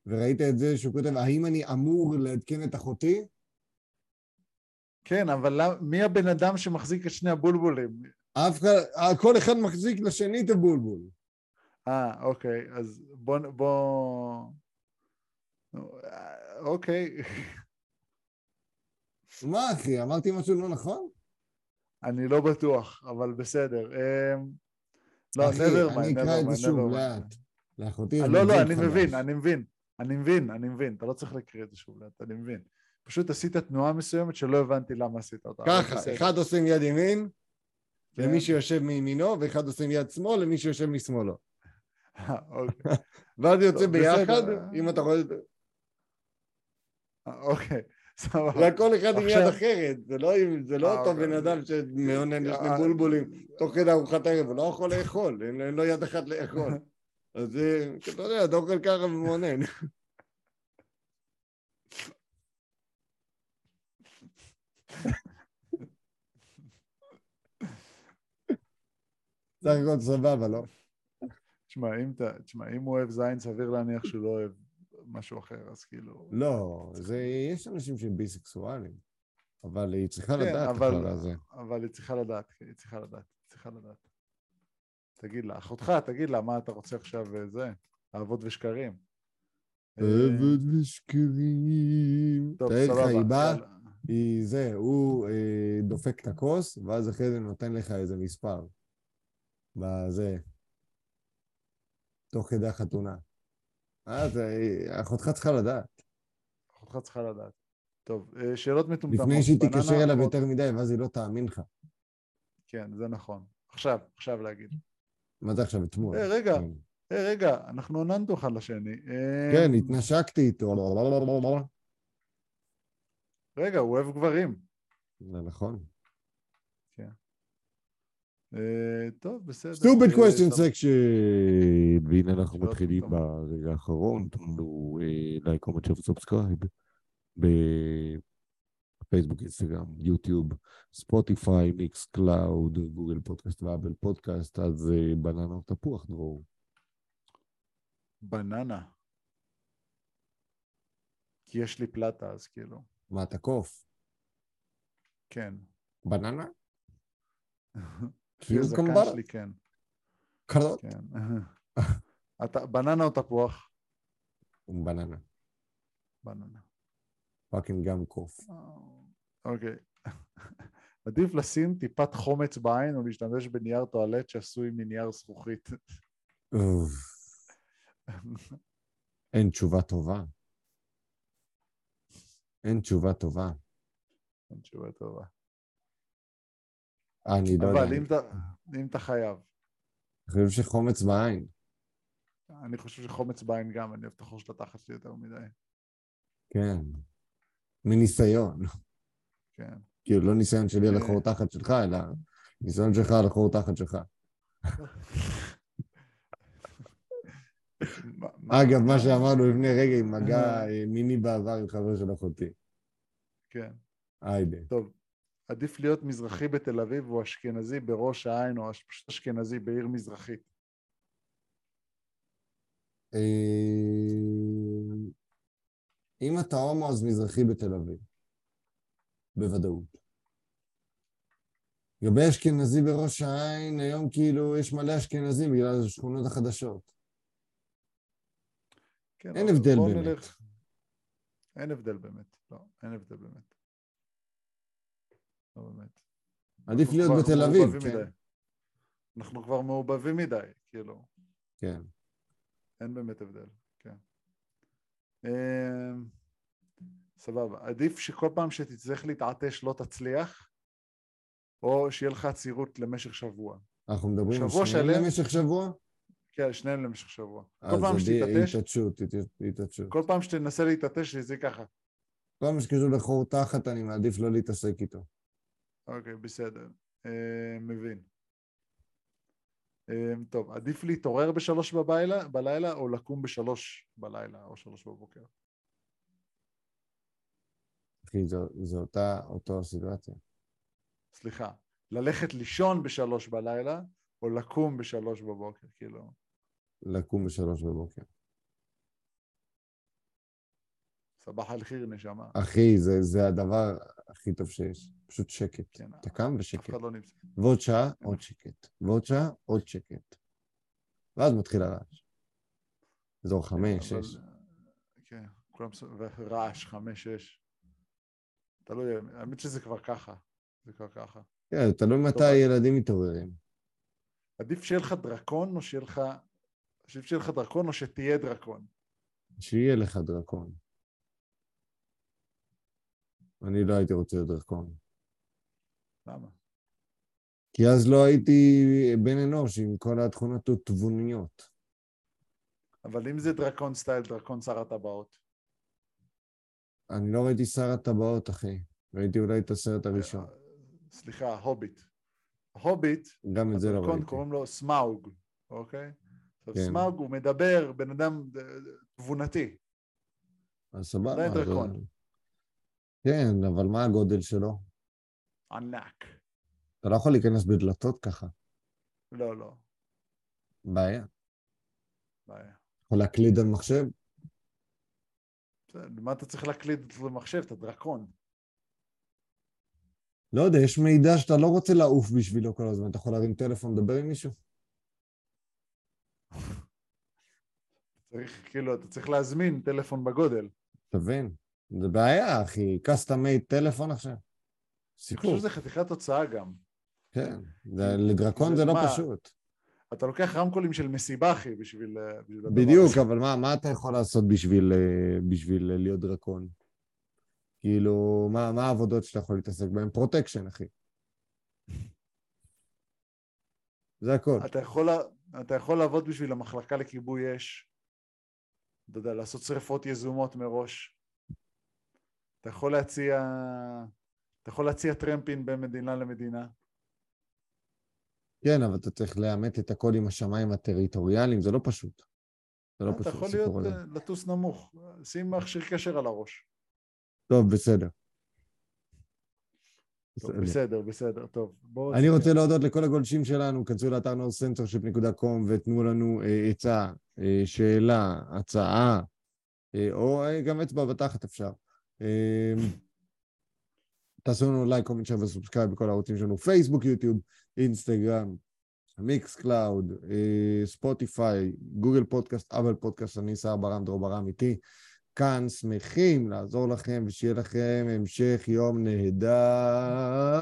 Speaker 1: וראית את זה שהוא כותב, האם אני אמור לעדכן את אחותי?
Speaker 2: כן, אבל מי הבן אדם שמחזיק את שני הבולבולים?
Speaker 1: אף אחד, כל אחד מחזיק לשני את הבולבול.
Speaker 2: אה, אוקיי, אז בוא... בוא... אה, אוקיי,
Speaker 1: מה אחי, אמרתי משהו לא נכון?
Speaker 2: אני לא בטוח, אבל בסדר. לא, never mind,
Speaker 1: אני אקרא את זה שוב. לאט. לאחותי יש
Speaker 2: לא, לא, אני. מבין, אני מבין, אני מבין, אני מבין, אתה לא צריך להקריא את זה שוב לאט, אני מבין. פשוט עשית תנועה מסוימת שלא הבנתי למה עשית אותה.
Speaker 1: ככה. אחד עושה עם יד ימין
Speaker 2: כן.
Speaker 1: למי שיושב מימינו, ואחד עושה עם יד שמאל למי שיושב משמאלו.
Speaker 2: אה, אוקיי,
Speaker 1: ואז יוצא ביחד. אם אתה רואה.
Speaker 2: אה, אוקיי, סבבה.
Speaker 1: רק כל אחד עם יד אחרת, זה לא זה לא
Speaker 2: אה,
Speaker 1: אותו
Speaker 2: אוקיי.
Speaker 1: בן אדם שמאונן לשני
Speaker 2: אה,
Speaker 1: בולבולים תוך כדי ארוחת ערב, הוא לא יכול לאכול, אין אין לו יד אחת לאכול. אז זה, אתה יודע, אתה אוכל ככה ומאונן. סך הכל סבבה, לא?
Speaker 2: תשמע, אם הוא אוהב זין, סביר להניח שהוא לא אוהב משהו אחר, אז כאילו...
Speaker 1: לא, זה, יש אנשים שהם ביסקסואלים, אבל היא צריכה
Speaker 2: כן,
Speaker 1: לדעת
Speaker 2: אבל-
Speaker 1: אחר הזה.
Speaker 2: אבל היא צריכה לדעת, היא צריכה לדעת, היא צריכה לדעת. תגיד לה, אחותך, תגיד לה, מה אתה רוצה עכשיו וזה? אהבות ושקרים. אה,
Speaker 1: אהבות ושקרים.
Speaker 2: טוב, סבבה.
Speaker 1: היא באה. היא זה, הוא אה, דופק את הכוס, ואז אחרי זה נותן לך איזה מספר. בזה. תוך כדי החתונה. אה, אחותך צריכה לדעת.
Speaker 2: אחותך צריכה לדעת. טוב, אה, שאלות מטומטמות.
Speaker 1: לפני שהיא תתקשר אליו יותר מדי, ואז היא לא תאמין לך.
Speaker 2: כן, זה נכון. עכשיו, עכשיו להגיד.
Speaker 1: מה זה עכשיו אתמול?
Speaker 2: אה, רגע.
Speaker 1: כן.
Speaker 2: היי, רגע, אנחנו עוננו אחד לשני. אה,
Speaker 1: כן, התנשקתי איתו.
Speaker 2: רגע, הוא אוהב גברים.
Speaker 1: זה נכון.
Speaker 2: אה, טוב, בסדר.
Speaker 1: stupid question
Speaker 2: סבבה.
Speaker 1: section. והנה אנחנו מתחילים. ברגע האחרון. תנו like, comment, שוב subscribe. בפייסבוק, אינסטגרם, יוטיוב, ספוטיפיי, מיקסקלאוד, גוגל פודקאסט ואפל פודקאסט. אז אה, בננה או תפוח, דרור.
Speaker 2: בננה. כי יש לי פלטה, אז כאילו,
Speaker 1: מה, אתה קוף?
Speaker 2: כן.
Speaker 1: בננה?
Speaker 2: הזקן
Speaker 1: קיוקמבר?
Speaker 2: שלי, כן.
Speaker 1: קרנות?
Speaker 2: כן. אתה, בננה או תפוח?
Speaker 1: בננה.
Speaker 2: בננה.
Speaker 1: פאקינג גם קוף.
Speaker 2: אוקיי. עדיף לשים טיפת חומץ בעין או להשתמש בנייר טואלט שעשוי מנייר זכוכית.
Speaker 1: אין תשובה טובה. אין תשובה טובה.
Speaker 2: אין תשובה טובה.
Speaker 1: אני לא יודע.
Speaker 2: אבל אם אתה, חייב,
Speaker 1: אני חושב שחומץ בעין.
Speaker 2: אני חושב שחומץ בעין גם, אני אוהב את החור של התחת שלי יותר מדי.
Speaker 1: כן. מניסיון.
Speaker 2: כן.
Speaker 1: כאילו, לא ניסיון שלי על
Speaker 2: אה.
Speaker 1: החור תחת שלך, אלא ניסיון שלך על החור תחת שלך. אגב, מה שאמרנו לפני רגע עם מגע אה, מיני בעבר עם חבר של אחותי.
Speaker 2: כן.
Speaker 1: היידה.
Speaker 2: טוב, עדיף להיות מזרחי בתל אביב או אשכנזי בראש העין, או פשוט אשכנזי בעיר מזרחית.
Speaker 1: אה, אם אתה הומו, אז מזרחי בתל אביב. בוודאות. לגבי אשכנזי בראש העין, היום כאילו יש מלא אשכנזים בגלל השכונות החדשות.
Speaker 2: כן,
Speaker 1: אין הבדל באמת.
Speaker 2: נלך- אין הבדל באמת. לא, אין הבדל באמת. לא באמת.
Speaker 1: עדיף להיות בתל אביב, כן.
Speaker 2: מדי. אנחנו כבר מעובבים מדי, כאילו.
Speaker 1: כן.
Speaker 2: אין באמת הבדל, כן. אמ, סבבה. עדיף שכל פעם שתצטרך להתעטש לא תצליח, או שיהיה לך עצירות למשך שבוע.
Speaker 1: אנחנו מדברים על שניהם. למשך שבוע?
Speaker 2: כן, שניהם למשך שבוע. כל פעם שתתעטש,
Speaker 1: התעטשות, הת- התעטשות.
Speaker 2: כל פעם שתנסה להתעטש, זה ככה.
Speaker 1: כל מה שקשור לחור תחת, אני מעדיף לא להתעסק איתו.
Speaker 2: אוקיי, בסדר. אה, מבין. אה, טוב, עדיף להתעורר בשלוש בלילה, בלילה או לקום בשלוש בלילה או שלוש בבוקר.
Speaker 1: אחי, זו, זו אותה, אותו הסיטואציה.
Speaker 2: סליחה, ללכת לישון בשלוש בלילה או לקום בשלוש בבוקר, כאילו.
Speaker 1: לקום בשלוש בבוקר.
Speaker 2: סבח על חיר נשמה.
Speaker 1: אחי, זה, זה הדבר הכי טוב שיש. פשוט שקט.
Speaker 2: כן,
Speaker 1: אתה קם ושקט.
Speaker 2: לא.
Speaker 1: ועוד שעה, עוד שקט. ועוד שעה, עוד שקט. ואז מתחיל הרעש. אזור חמש,
Speaker 2: אבל-
Speaker 1: שש.
Speaker 2: כן, כולם... ורעש, חמש, שש. תלוי, האמת שזה כבר ככה. זה כבר ככה.
Speaker 1: כן, תלוי מתי הילדים מתעוררים.
Speaker 2: עדיף שיהיה לך דרקון או שיהיה לך... עדיף שיהיה לך דרקון או שתהיה דרקון.
Speaker 1: שיהיה לך דרקון. אני לא הייתי רוצה להיות דרקון.
Speaker 2: למה?
Speaker 1: כי אז לא הייתי בן אנוש עם כל התכונות התבוניות.
Speaker 2: אבל אם זה דרקון סטייל, דרקון שר הטבעות.
Speaker 1: אני לא ראיתי שר הטבעות, אחי. ראיתי אולי את הסרט הראשון.
Speaker 2: סליחה, הוביט. הוביט,
Speaker 1: גם את זה לא ראיתי.
Speaker 2: קוראים לו סמאוג, אוקיי? עכשיו
Speaker 1: כן.
Speaker 2: סמאוג הוא מדבר, בן אדם ד- תבונתי.
Speaker 1: אז סבבה. אז-
Speaker 2: דרקון.
Speaker 1: כן, אבל מה הגודל שלו?
Speaker 2: ענק.
Speaker 1: אתה לא יכול להיכנס בדלתות ככה.
Speaker 2: לא, לא,
Speaker 1: בעיה.
Speaker 2: בעיה.
Speaker 1: יכול להקליד על מחשב?
Speaker 2: בסדר, מה אתה צריך להקליד במחשב? אתה דרקון.
Speaker 1: לא יודע, יש מידע שאתה לא רוצה לעוף בשבילו כל הזמן. אתה יכול להרים טלפון, לדבר עם מישהו?
Speaker 2: צריך, כאילו, אתה צריך להזמין טלפון בגודל.
Speaker 1: תבין. זה בעיה, אחי. custom made טלפון עכשיו.
Speaker 2: אני
Speaker 1: סיפור.
Speaker 2: חושב שזה חתיכת הוצאה גם.
Speaker 1: כן. זה- לדרקון זה לא
Speaker 2: מה?
Speaker 1: פשוט.
Speaker 2: אתה לוקח רמקולים של מסיבה, אחי, בשביל... אה, בשביל
Speaker 1: בדיוק. אבל מה, מה אתה יכול לעשות בשביל, אה, בשביל אה, להיות דרקון? כאילו, מה, מה העבודות שאתה יכול להתעסק בהן? protection, אחי. זה הכל.
Speaker 2: אתה יכול, אתה יכול לעבוד בשביל המחלקה לכיבוי אש, אתה יודע, לעשות שריפות יזומות מראש. אתה יכול להציע, אתה יכול להציע טרמפין בין מדינה למדינה.
Speaker 1: כן, אבל אתה צריך לאמת את הכל עם השמיים הטריטוריאליים, זה לא פשוט. זה לא
Speaker 2: אתה
Speaker 1: פשוט,
Speaker 2: יכול
Speaker 1: הסיפור
Speaker 2: להיות,
Speaker 1: הזה.
Speaker 2: אה, לטוס נמוך, שים מכשיר קשר על הראש.
Speaker 1: טוב, בסדר.
Speaker 2: טוב,
Speaker 1: בסדר.
Speaker 2: בסדר, בסדר, טוב. בואו...
Speaker 1: אני רוצה להודות לכל הגולשים שלנו, כנסו לאתר nocensorship.com ותנו לנו אה, עצה, אה, שאלה, הצעה, אה, או אה, גם אצבע בתחת אפשר. אה, תעשו לנו like, comment, share ו subscribe בכל הערוצים שלנו, פייסבוק, יוטיוב, אינסטגרם, מיקסקלאוד, ספוטיפיי, גוגל פודקאסט, אפל פודקאסט, אני שרברם, דרור ברם איתי. כאן שמחים לעזור לכם ושיהיה לכם המשך יום נהדר.